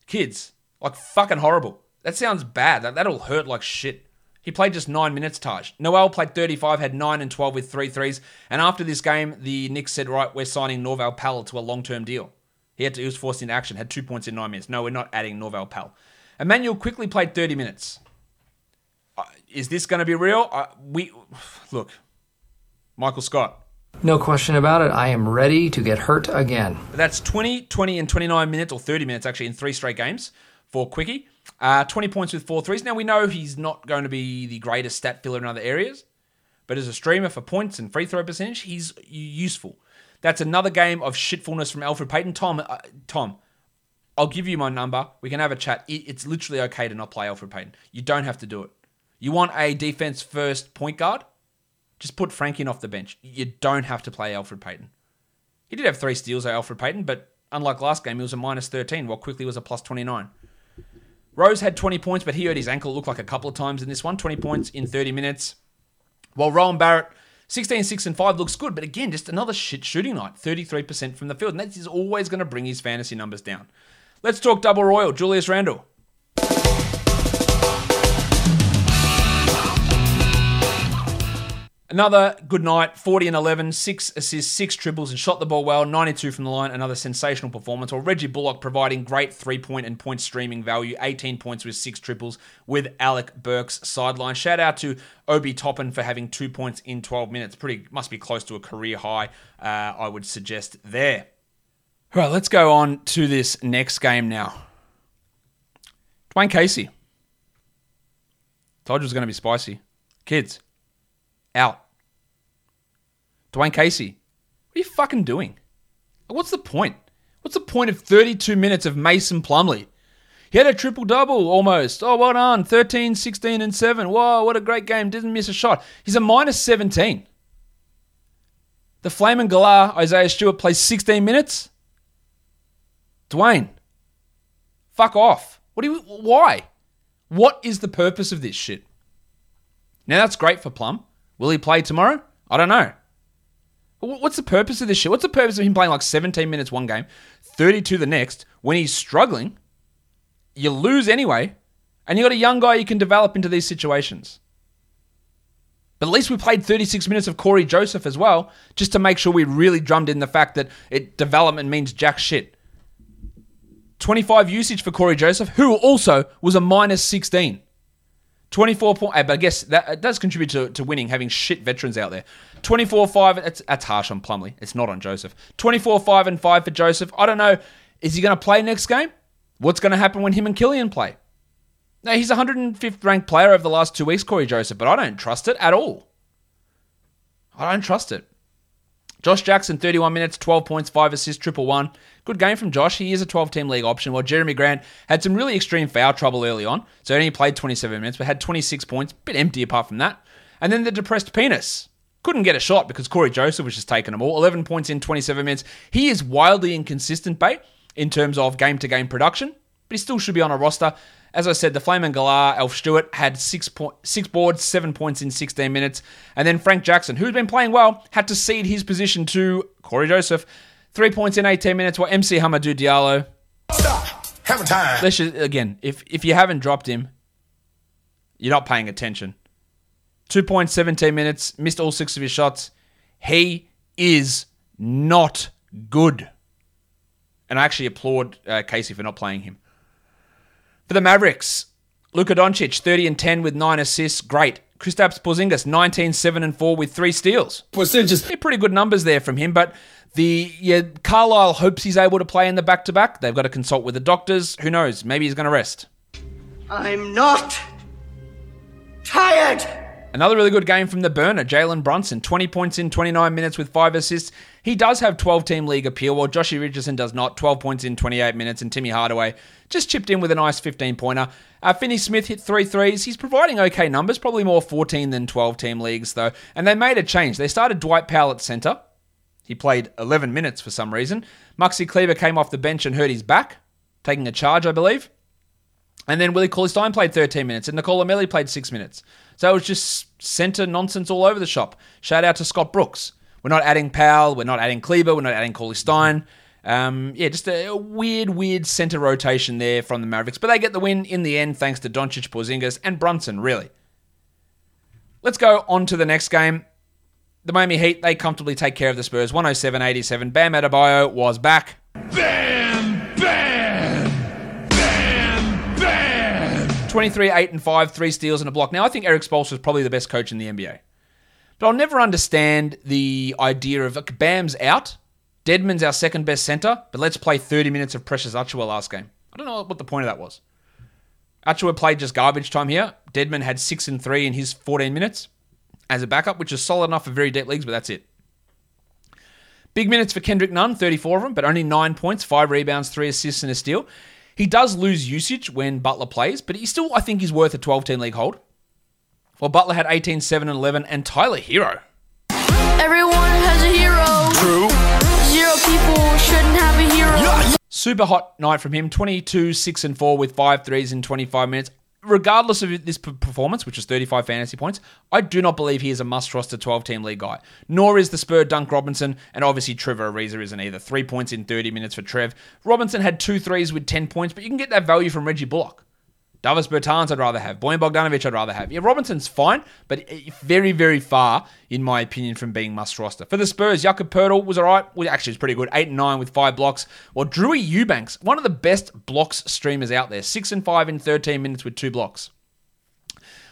kids, like fucking horrible. That sounds bad. That, that'll hurt like shit. He played just nine minutes, Taj. Noel played 35, had 9 and 12 with three threes. And after this game, the Knicks said, right, we're signing Norvel Pelle to a long term deal. He, had to, he was forced into action, had two points in nine minutes. No, we're not adding Norvel Pelle. Immanuel Quickley played 30 minutes. Uh, is this going to be real? Uh, we Look, Michael Scott. No question about it. I am ready to get hurt again. That's 20, 20, and 29 minutes, or 30 minutes actually, in three straight games for Quickie. Uh, 20 points with four threes. Now, we know he's not going to be the greatest stat filler in other areas, but as a streamer for points and free throw percentage, he's useful. That's another game of shitfulness from Elfrid Payton. Tom, uh, Tom, I'll give you my number. We can have a chat. It, it's literally okay to not play Elfrid Payton. You don't have to do it. You want a defense first point guard? Just put Frank in off the bench. You don't have to play Elfrid Payton. He did have three steals, Elfrid Payton, but unlike last game, he was a minus 13, while Quickley was a plus 29. Rose had 20 points, but he hurt his ankle. Looked like a couple of times in this one. 20 points in 30 minutes. While Rowan Barrett, 16, 6, and 5 looks good, but again, just another shit shooting night. 33% from the field. And that is always going to bring his fantasy numbers down. Let's talk double royal. Julius Randle. Another good night, 40 and 11, six assists, six triples, and shot the ball well, 92 from the line. Another sensational performance. Or Reggie Bullock providing great three point and point streaming value, 18 points with six triples with Alec Burks sideline. Shout out to Obi Toppin for having two points in 12 minutes. Pretty must be close to a career high, uh, I would suggest there. All right, let's go on to this next game now. Dwayne Casey. Told you it was going to be spicy. Kids, out. Dwayne Casey, what are you fucking doing? What's the point? What's the point of 32 minutes of Mason Plumlee? He had a triple double almost. Oh, well done. 13, 16, and 7. Whoa, what a great game. Didn't miss a shot. He's a minus 17. The Flaming Galah, Isaiah Stewart, plays 16 minutes. Dwayne, fuck off. What do you, why? What is the purpose of this shit? Now that's great for Plum. Will he play tomorrow? I don't know. What's the purpose of this shit? What's the purpose of him playing like 17 minutes one game, 32 the next, when he's struggling? You lose anyway, and you got a young guy you can develop into these situations. But at least we played 36 minutes of Cory Joseph as well, just to make sure we really drummed in the fact that it development means jack shit. 25 usage for Cory Joseph, who also was a minus 16. 24 point, eh, but I guess that does contribute to, to winning, having shit veterans out there. 24 5, that's, that's harsh on Plumlee. It's not on Joseph. 24 5 and 5 for Joseph. I don't know. Is he going to play next game? What's going to happen when him and Killian play? Now, he's a 105th ranked player over the last two weeks, Cory Joseph, but I don't trust it at all. I don't trust it. Josh Jackson, 31 minutes, 12 points, 5 assists, triple one. Good game from Josh. He is a 12 team league option, while Jerami Grant had some really extreme foul trouble early on. So only played 27 minutes, but had 26 points. Bit empty apart from that. And then the depressed penis. Couldn't get a shot because Cory Joseph was just taking them all. 11 points in 27 minutes. He is wildly inconsistent, bait, in terms of game to game production, but he still should be on a roster. As I said, the Flaming Galah, Alf Stewart, had six, point, six boards, seven points in 16 minutes. And then Frank Jackson, who's been playing well, had to cede his position to Cory Joseph. Three points in 18 minutes, while MC Hamidou Diallo. Stop. Time. Let's just, again, if, if you haven't dropped him, you're not paying attention. Two points, 17 minutes, missed all six of his shots. He is not good. And I actually applaud uh, Casey for not playing him. For the Mavericks, Luka Doncic, 30 and 10 with 9 assists. Great. Kristaps Porzingis, 19, 7 and 4 with 3 steals. Percentages. Yeah, pretty good numbers there from him, but the yeah, Carlisle hopes he's able to play in the back to back. They've got to consult with the doctors. Who knows? Maybe he's going to rest. I'm not tired. Another really good game from the burner, Jalen Brunson. 20 points in 29 minutes with 5 assists. He does have 12 team league appeal, while Joshy Richardson does not. 12 points in 28 minutes, and Timmy Hardaway just chipped in with a nice 15 pointer. Uh, Finney Smith hit three threes. He's providing okay numbers, probably more 14 than 12 team leagues, though. And they made a change. They started Dwight Powell at center. He played 11 minutes for some reason. Maxi Kleber came off the bench and hurt his back, taking a charge, I believe. And then Willie Cauley Stein played 13 minutes, and Nicolò Melli played 6 minutes. So it was just center nonsense all over the shop. Shout out to Scott Brooks. We're not adding Powell, we're not adding Kleber, we're not adding Cauley Stein. Um, yeah, just a, weird, weird center rotation there from the Mavericks. But they get the win in the end thanks to Doncic, Porzingis, and Brunson, really. Let's go on to the next game. The Miami Heat, they comfortably take care of the Spurs 107 87. Bam Adebayo was back. Bam, bam, bam, bam. 23, 8, and 5, three steals and a block. Now, I think Erik Spoelstra is probably the best coach in the NBA. But I'll never understand the idea of like, Bam's out. Dedmon's our second best center, but let's play 30 minutes of Precious Achiuwa last game. I don't know what the point of that was. Achiuwa played just garbage time here. Dedmon had 6 and 3 in his 14 minutes as a backup, which is solid enough for very deep leagues, but that's it. Big minutes for Kendrick Nunn, 34 of them, but only 9 points, 5 rebounds, 3 assists, and a steal. He does lose usage when Butler plays, but he still, I think, is worth a 12 team league hold. Well, Butler had 18, 7, and 11, and Tyler Herro. Everyone has a hero. True. Super hot night from him 22, 6, and 4 with 5 threes in 25 minutes. Regardless of this performance, which is 35 fantasy points, I do not believe he is a must roster 12 team league guy. Nor is the Spur Dunk Robinson, and obviously Trevor Ariza isn't either. Three points in 30 minutes for Trev. Robinson had two threes with 10 points, but you can get that value from Reggie Bullock. Davis Bertans, I'd rather have. Bojan Bogdanovic, I'd rather have. Yeah, Robinson's fine, but very, very far, in my opinion, from being must roster. For the Spurs, Jakob Poeltl was all right. Well, actually, it's pretty good. 8 and 9 with 5 blocks. Well, Drewy Eubanks, one of the best blocks streamers out there. 6 and 5 in 13 minutes with 2 blocks.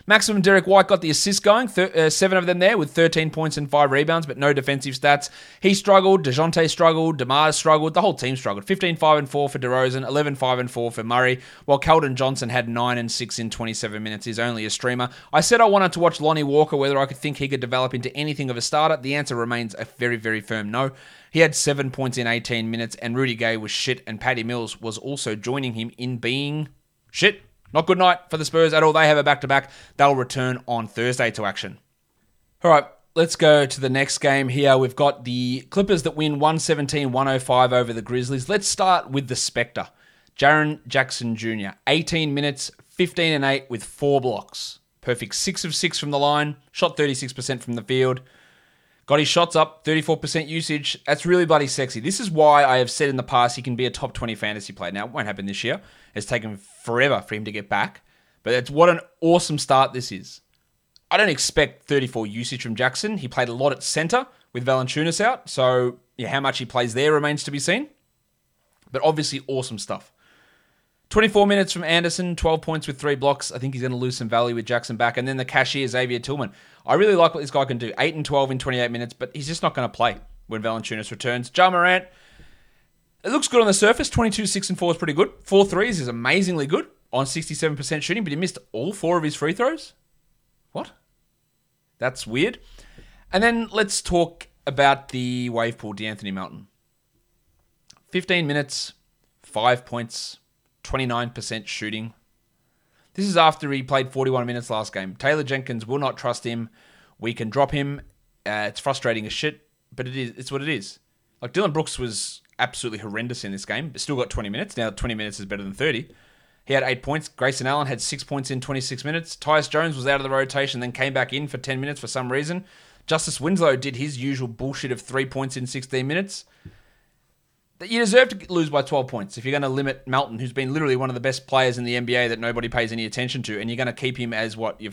Maximum Derek White got the assist going, th- uh, seven of them there with 13 points and five rebounds, but no defensive stats. He struggled, DeJounte struggled, DeMar struggled, the whole team struggled. 15 5 and 4 for DeRozan, 11 5 and 4 for Murray, while Keldon Johnson had 9 and 6 in 27 minutes. He's only a streamer. I said I wanted to watch Lonnie Walker, whether I could think he could develop into anything of a starter. The answer remains a very, very firm no. He had seven points in 18 minutes, and Rudy Gay was shit, and Patty Mills was also joining him in being shit. Not good night for the Spurs at all. They have a back to back. They'll return on Thursday to action. All right, let's go to the next game here. We've got the Clippers that win 117 105 over the Grizzlies. Let's start with the Spectre. Jaren Jackson Jr., 18 minutes, 15 and 8 with four blocks. Perfect 6 of 6 from the line, shot 36% from the field. Got his shots up, 34% usage. That's really bloody sexy. This is why I have said in the past he can be a top 20 fantasy player. Now, it won't happen this year. It's taken forever for him to get back. But it's what an awesome start this is. I don't expect 34 usage from Jackson. He played a lot at center with Valanciunas out. So, yeah, how much he plays there remains to be seen. But obviously, awesome stuff. 24 minutes from Anderson, 12 points with three blocks. I think he's going to lose some value with Jackson back. And then the cashier, Xavier Tillman. I really like what this guy can do. 8 and 12 in 28 minutes, but he's just not going to play when Valanciunas returns. Ja Morant, it looks good on the surface. 22, 6 and 4 is pretty good. Four threes is amazingly good on 67% shooting, but he missed all four of his free throws? What? That's weird. And then let's talk about the wave pool, De'Anthony Melton. 15 minutes, 5 points, 29% shooting. This is after he played 41 minutes last game. Taylor Jenkins will not trust him. We can drop him. Uh, it's frustrating as shit, but it is. It's what it is. Like Dillon Brooks was absolutely horrendous in this game, but still got 20 minutes. Now 20 minutes is better than 30. He had eight points. Grayson Allen had six points in 26 minutes. Tyus Jones was out of the rotation, then came back in for 10 minutes for some reason. Justice Winslow did his usual bullshit of three points in 16 minutes. You deserve to lose by 12 points if you're going to limit Melton, who's been literally one of the best players in the NBA that nobody pays any attention to, and you're going to keep him as what your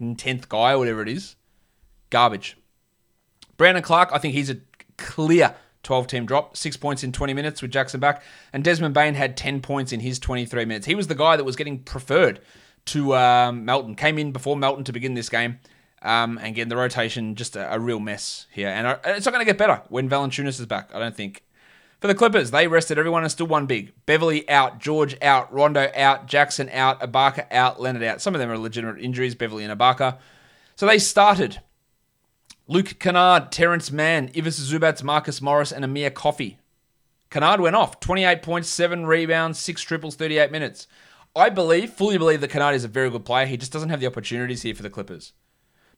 10th guy or whatever it is. Garbage. Brandon Clarke, I think he's a clear 12 team drop, six points in 20 minutes with Jackson back. And Desmond Bane had 10 points in his 23 minutes. He was the guy that was getting preferred to um, Melton. Came in before Melton to begin this game. Um, and again, the rotation just a, a real mess here. And uh, it's not going to get better when Valanciunas is back, I don't think. For the Clippers, they rested everyone and still won big. Beverley out, George out, Rondo out, Jackson out, Ibaka out, Leonard out. Some of them are legitimate injuries, Beverley and Ibaka. So they started Luke Kennard, Terance Mann, Ivica Zubac, Marcus Morris, and Amir Coffey. Kennard went off 28 points, 7 rebounds, 6 triples, 38 minutes. I believe, fully believe that Kennard is a very good player. He just doesn't have the opportunities here for the Clippers.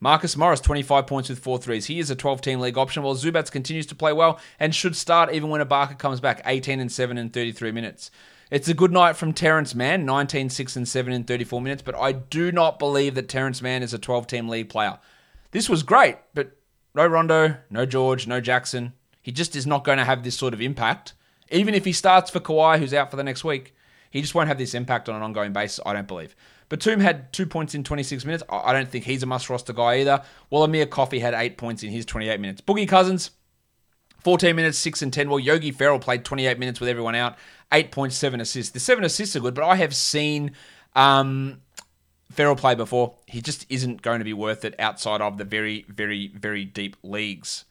Marcus Morris, 25 points with 4 threes. He is a 12 team league option, while Zubac continues to play well and should start even when Ibaka comes back, 18 and 7 in 33 minutes. It's a good night from Terance Mann, 19, 6 and 7 in 34 minutes, but I do not believe that Terance Mann is a 12 team league player. This was great, but no Rondo, no George, no Jackson. He just is not going to have this sort of impact. Even if he starts for Kawhi, who's out for the next week, he just won't have this impact on an ongoing basis, I don't believe. Batum had two points in 26 minutes. I don't think he's a must roster guy either. Well, Amir Coffey had eight points in his 28 minutes. Boogie Cousins, 14 minutes, 6 and 10. Well, Yogi Ferrell played 28 minutes with everyone out, 8.7 assists. The seven assists are good, but I have seen um, Ferrell play before. He just isn't going to be worth it outside of the very, very, very deep leagues.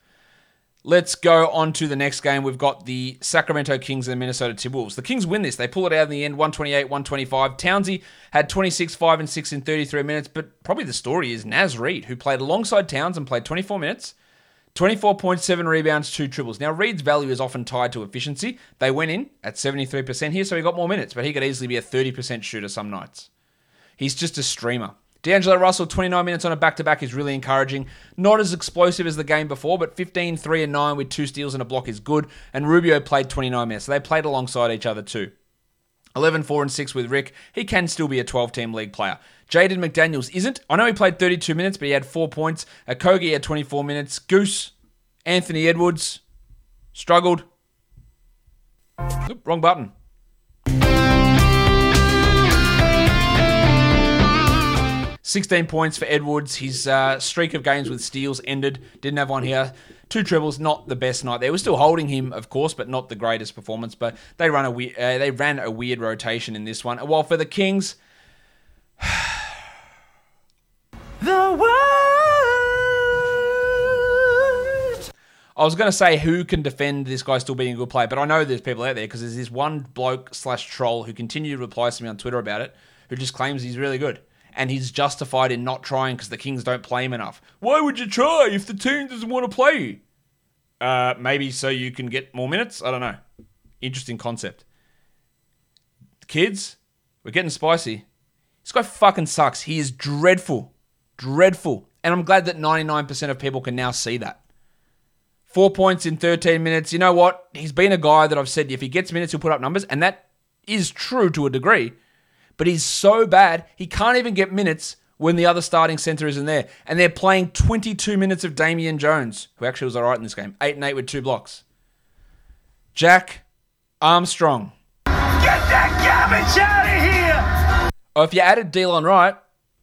Let's go on to the next game. We've got the Sacramento Kings and the Minnesota Timberwolves. The Kings win this. They pull it out in the end, 128 125. Townsy had 26, 5 and 6 in 33 minutes, but probably the story is Naz Reid, who played alongside Towns and played 24 minutes, 24.7 rebounds, 2 triples. Now, Reid's value is often tied to efficiency. They went in at 73% here, so he got more minutes, but he could easily be a 30% shooter some nights. He's just a streamer. D'Angelo Russell, 29 minutes on a back to back is really encouraging. Not as explosive as the game before, but 15, 3 and 9 with two steals and a block is good. And Rubio played 29 minutes, so they played alongside each other too. 11, 4 and 6 with Rick. He can still be a 12 team league player. Jaden McDaniels isn't. I know he played 32 minutes, but he had 4 points. Okogie had 24 minutes. Goose, Anthony Edwards, struggled. Oop, wrong button. 16 points for Edwards. His uh, streak of games with steals ended. Didn't have one here. Two triples, not the best night. They were still holding him, of course, but not the greatest performance. But they run a we- uh, they ran a weird rotation in this one. While for the Kings, The world. I was going to say who can defend this guy still being a good player, but I know there's people out there because there's this one bloke slash troll who continued to reply to me on Twitter about it, who just claims he's really good. And he's justified in not trying because the Kings don't play him enough. Why would you try if the team doesn't want to play you? Uh, maybe so you can get more minutes? I don't know. Interesting concept. Kids, we're getting spicy. This guy fucking sucks. He is dreadful. Dreadful. And I'm glad that 99% of people can now see that. Four points in 13 minutes. You know what? He's been a guy that I've said if he gets minutes, he'll put up numbers. And that is true to a degree. But he's so bad, he can't even get minutes when the other starting center isn't there. And they're playing 22 minutes of Damian Jones, who actually was all right in this game. 8 and 8 with two blocks. Jack Armstrong. Get that garbage out of here. Oh, if you added Delon Wright,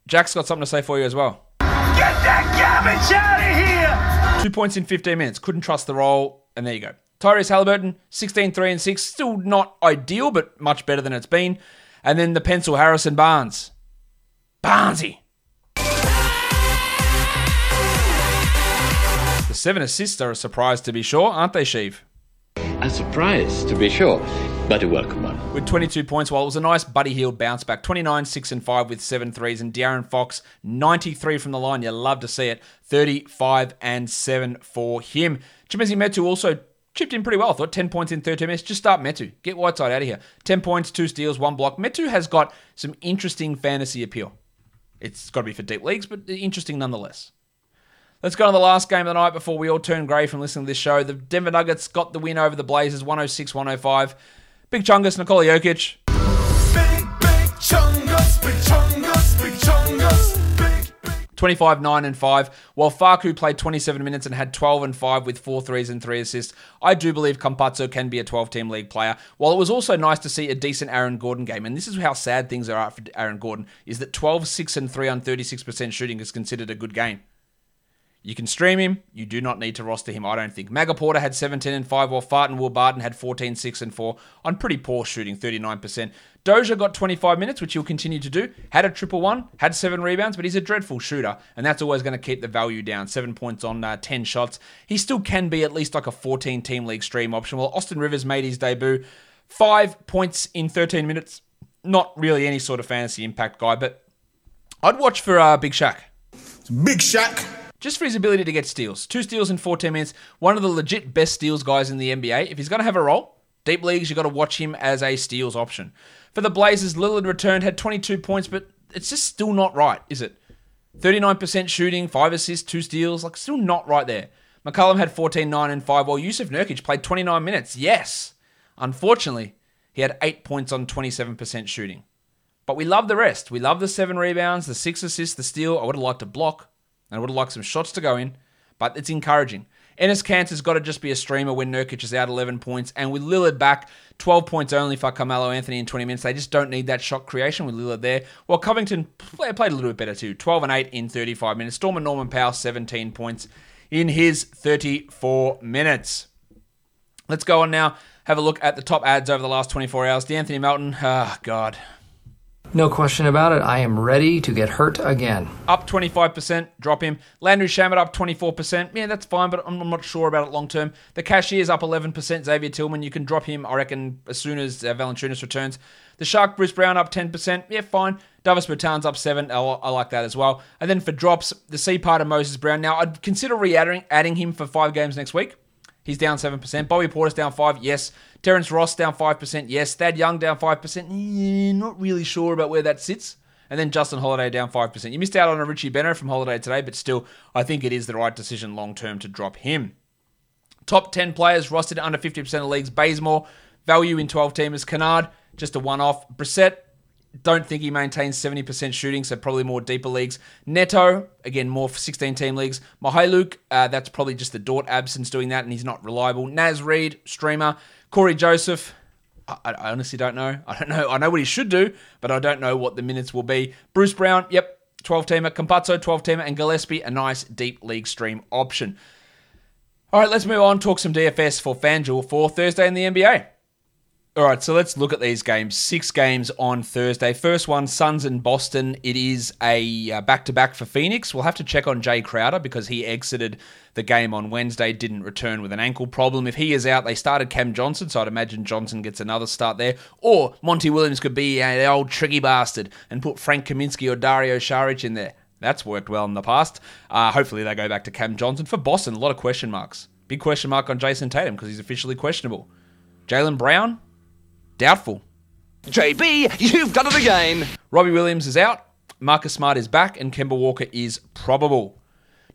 Jack's got something to say for you as well. Get that garbage out of here. Two points in 15 minutes. Couldn't trust the role. And there you go. Tyrese Halliburton, 16, 3 and 6. Still not ideal, but much better than it's been. And then the pencil, Harrison Barnes. Barnesy. The seven assists are a surprise to be sure, aren't they, Sheev? A surprise, to be sure, but a welcome one. With 22 points, while it was a nice Buddy Hield bounce back. 29, 6 and 5 with seven threes. And De'Aaron Fox, 93 from the line. You love to see it. 35 and 7 for him. Chimezie Metu also chipped in pretty well. I thought 10 points in 13 minutes. Just start Metu. Get Whiteside out of here. 10 points, 2 steals, 1 block. Metu has got some interesting fantasy appeal. It's got to be for deep leagues, but interesting nonetheless. Let's go on to the last game of the night before we all turn grey from listening to this show. The Denver Nuggets got the win over the Blazers 106 105. Big Chungus, Nikola Jokic. Big, big chungus, big chungus, 25, 9, and 5. While Facu played 27 minutes and had 12 and 5 with 4 threes and 3 assists, I do believe Campazzo can be a 12 team league player. While it was also nice to see a decent Aaron Gordon game, and this is how sad things are for Aaron Gordon, is that 12, 6, and 3 on 36% shooting is considered a good game. You can stream him. You do not need to roster him, I don't think. Maga Porter had 17 and 5, while Fart and Will Barton had 14, 6 and 4 on pretty poor shooting, 39%. Doja got 25 minutes, which he'll continue to do. Had a triple one, had seven rebounds, but he's a dreadful shooter, and that's always going to keep the value down. Seven points on uh, 10 shots. He still can be at least like a 14 team league stream option. Well, Austin Rivers made his debut. Five points in 13 minutes. Not really any sort of fantasy impact guy, but I'd watch for uh, Big Shaq Big Shaq. Just for his ability to get steals. Two steals in 14 minutes. One of the legit best steals guys in the NBA. If he's going to have a role, deep leagues, you've got to watch him as a steals option. For the Blazers, Lillard returned, had 22 points, but it's just still not right, is it? 39% shooting, 5 assists, 2 steals, like still not right there. McCollum had 14, 9, and 5, while Jusuf Nurkic played 29 minutes. Yes. Unfortunately, he had 8 points on 27% shooting. But we love the rest. We love the 7 rebounds, the 6 assists, the steal. I would have liked a block. And I would have liked some shots to go in, but it's encouraging. Enes Kanter's got to just be a streamer when Nurkic is out 11 points. And with Lillard back, 12 points only for Carmelo Anthony in 20 minutes. They just don't need that shot creation with Lillard there. While Covington play, played a little bit better too. 12 and 8 in 35 minutes. Storm and Norman Powell, 17 points in his 34 minutes. Let's go on now. Have a look at the top ads over the last 24 hours. De'Anthony Melton, ah, God. No question about it. I am ready to get hurt again. Up 25%, drop him. Landry Shamet up 24%. Yeah, that's fine, but I'm not sure about it long term. The cashier's up 11%. Xavier Tillman, you can drop him, I reckon, as soon as uh, returns. The Shark, Bruce Brown up 10%. Yeah, fine. Davis Bertans up 7 I, I like that as well. And then for drops, the C part of Moses Brown. Now, I'd consider re adding him for five games next week. He's down 7%. Bobby Portis' down 5 yes. Terrence Ross down 5%, yes. Thad Young down 5%, eh, not really sure about where that sits. And then Justin Holiday down 5%. You missed out on a Richie Benaud from Holiday today, but still, I think it is the right decision long term to drop him. Top 10 players rostered under 50% of leagues. Bazemore, value in 12 teamers. Kennard, just a one off. Brissett, don't think he maintains 70% shooting, so probably more deeper leagues. Neto, again, more for 16 team leagues. Mykhailiuk, uh, that's probably just the Dort absence doing that, and he's not reliable. Naz Reid, streamer. Cory Joseph, I, I honestly don't know. I don't know. I know what he should do, but I don't know what the minutes will be. Bruce Brown, yep, 12 teamer, Campazzo, 12 teamer, and Gillespie, a nice deep league stream option. All right, let's move on, talk some DFS for FanDuel for Thursday in the NBA. All right, so let's look at these games. Six games on Thursday. First one, Suns and Boston. It is a back to back for Phoenix. We'll have to check on Jae Crowder because he exited the game on Wednesday, didn't return with an ankle problem. If he is out, they started Cam Johnson, so I'd imagine Johnson gets another start there. Or Monty Williams could be an old tricky bastard and put Frank Kaminsky or Dario Saric in there. That's worked well in the past. Uh, hopefully they go back to Cam Johnson. For Boston, a lot of question marks. Big question mark on Jayson Tatum because he's officially questionable. Jaylen Brown, Doubtful. JB, you've done it again. Robbie Williams is out. Marcus Smart is back, and Kemba Walker is probable.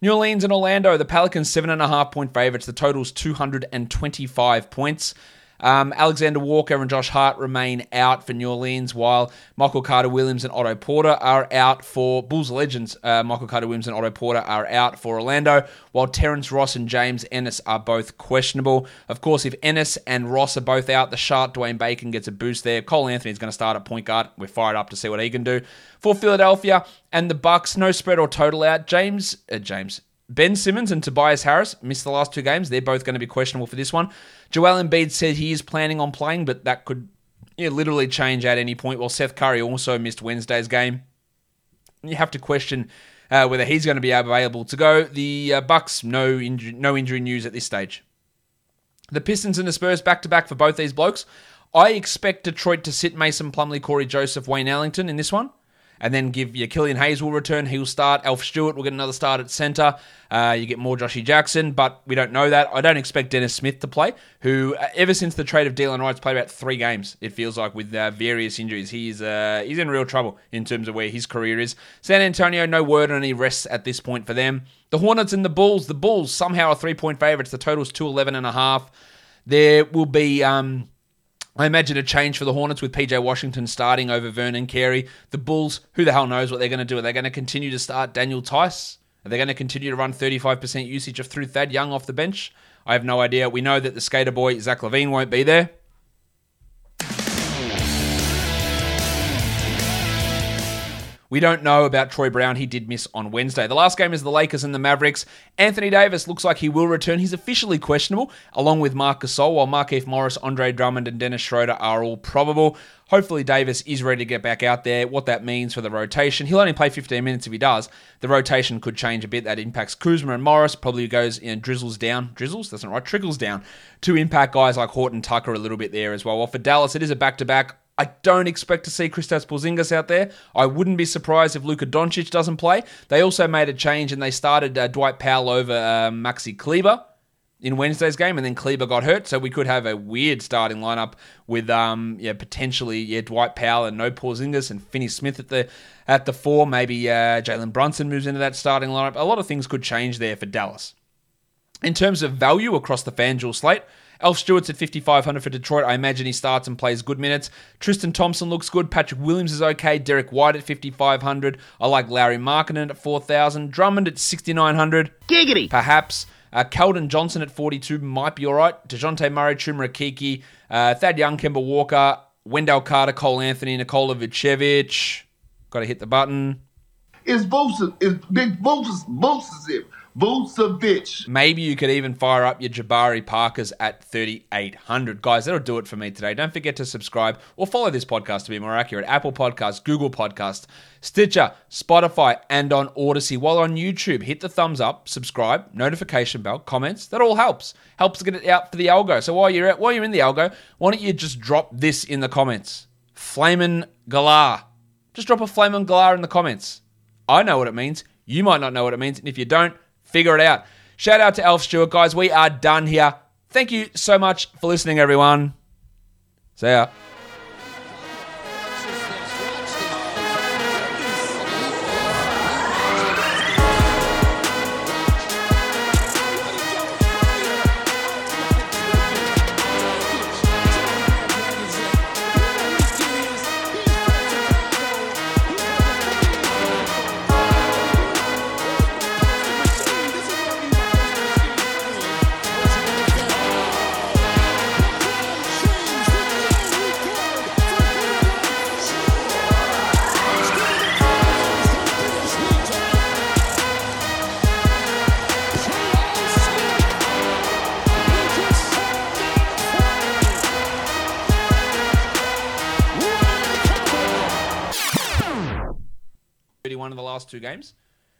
New Orleans and Orlando, the Pelicans seven and a half point favorites. The total's 225 points. Um, Alexander Walker and Josh Hart remain out for New Orleans, while Michael Carter Williams and Otto Porter are out for Bulls legends. Uh, Michael Carter Williams and Otto Porter are out for Orlando, while Terrence Ross and James Ennis are both questionable. Of course, if Ennis and Ross are both out, the sharp Dwayne Bacon gets a boost there. Cole Anthony is going to start at point guard. We're fired up to see what he can do for Philadelphia and the Bucks. No spread or total out. James, uh, James. Ben Simmons and Tobias Harris missed the last two games. They're both going to be questionable for this one. Joel Embiid said he is planning on playing, but that could yeah, literally change at any point. While Seth Curry also missed Wednesday's game. You have to question uh, whether he's going to be available to go. The uh, Bucks, no injury, no injury news at this stage. The Pistons and the Spurs back to back for both these blokes. I expect Detroit to sit Mason Plumlee, Cory Joseph, Wayne Ellington in this one and then give you Killian Hayes will return. He'll start. Alf Stewart will get another start at centre. Uh, you get more Joshy Jackson, but we don't know that. I don't expect Dennis Smith to play, who uh, ever since the trade of Delon Wright's played about three games. It feels like with uh, various injuries, he's uh, he's in real trouble in terms of where his career is. San Antonio, no word on any rests at this point for them. The Hornets and the Bulls. The Bulls somehow are three point favourites. The total's two eleven and a half. There will be. Um, I imagine a change for the Hornets with PJ Washington starting over Vernon Carey. The Bulls, who the hell knows what they're going to do? Are they going to continue to start Daniel Theis? Are they going to continue to run 35% usage of through Thad Young off the bench? I have no idea. We know that the skater boy, Zach LaVine, won't be there. We don't know about Troy Brown. He did miss on Wednesday. The last game is the Lakers and the Mavericks. Anthony Davis looks like he will return. He's officially questionable, along with Marc Gasol, while Markieff Morris, Andre Drummond, and Dennis Schroeder are all probable. Hopefully, Davis is ready to get back out there. What that means for the rotation, he'll only play 15 minutes if he does. The rotation could change a bit. That impacts Kuzma and Morris. Probably goes, know, drizzles down. Drizzles? That's not right. Trickles down to impact guys like Horton Tucker a little bit there as well. Well, for Dallas, it is a back to back. I don't expect to see Kristaps Porzingis out there. I wouldn't be surprised if Luka Doncic doesn't play. They also made a change and they started uh, Dwight Powell over uh, Maxi Kleber in Wednesday's game, and then Kleber got hurt, so we could have a weird starting lineup with um yeah potentially yeah Dwight Powell and no Porzingis and Finney Smith at the at the four. Maybe uh, Jalen Brunson moves into that starting lineup. A lot of things could change there for Dallas. In terms of value across the FanDuel slate, Alf Stewart's at 5,500 for Detroit. I imagine he starts and plays good minutes. Tristan Thompson looks good. Patrick Williams is okay. Derek White at 5,500. I like Lauri Markkanen at 4,000. Drummond at 6,900. Giggity. Perhaps. Uh, Keldon Johnson at 42 might be all right. DeJounte Murray, Chuma Okeke, uh, Thad Young, Kemba Walker, Wendell Carter, Cole Anthony, Nikola Vucevic. Got to hit the button. It's Vucevic. It's Big Vucevic. Vucevic. Maybe you could even fire up your Jabari Parkers at 3,800. Guys, that'll do it for me today. Don't forget to subscribe or follow this podcast to be more accurate. Apple Podcasts, Google Podcasts, Stitcher, Spotify, and on Audacy. While on YouTube, hit the thumbs up, subscribe, notification bell, comments. That all helps. Helps get it out for the algo. So while you're at, while you're in the algo, why don't you just drop this in the comments? Flamin' Galah. Just drop a Flamin' Galah in the comments. I know what it means. You might not know what it means. And if you don't, figure it out. Shout out to Alf Stewart, guys. We are done here. Thank you so much for listening, everyone. See ya. Two games.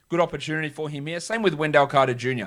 Good opportunity for him here. Same with Wendell Carter Jr.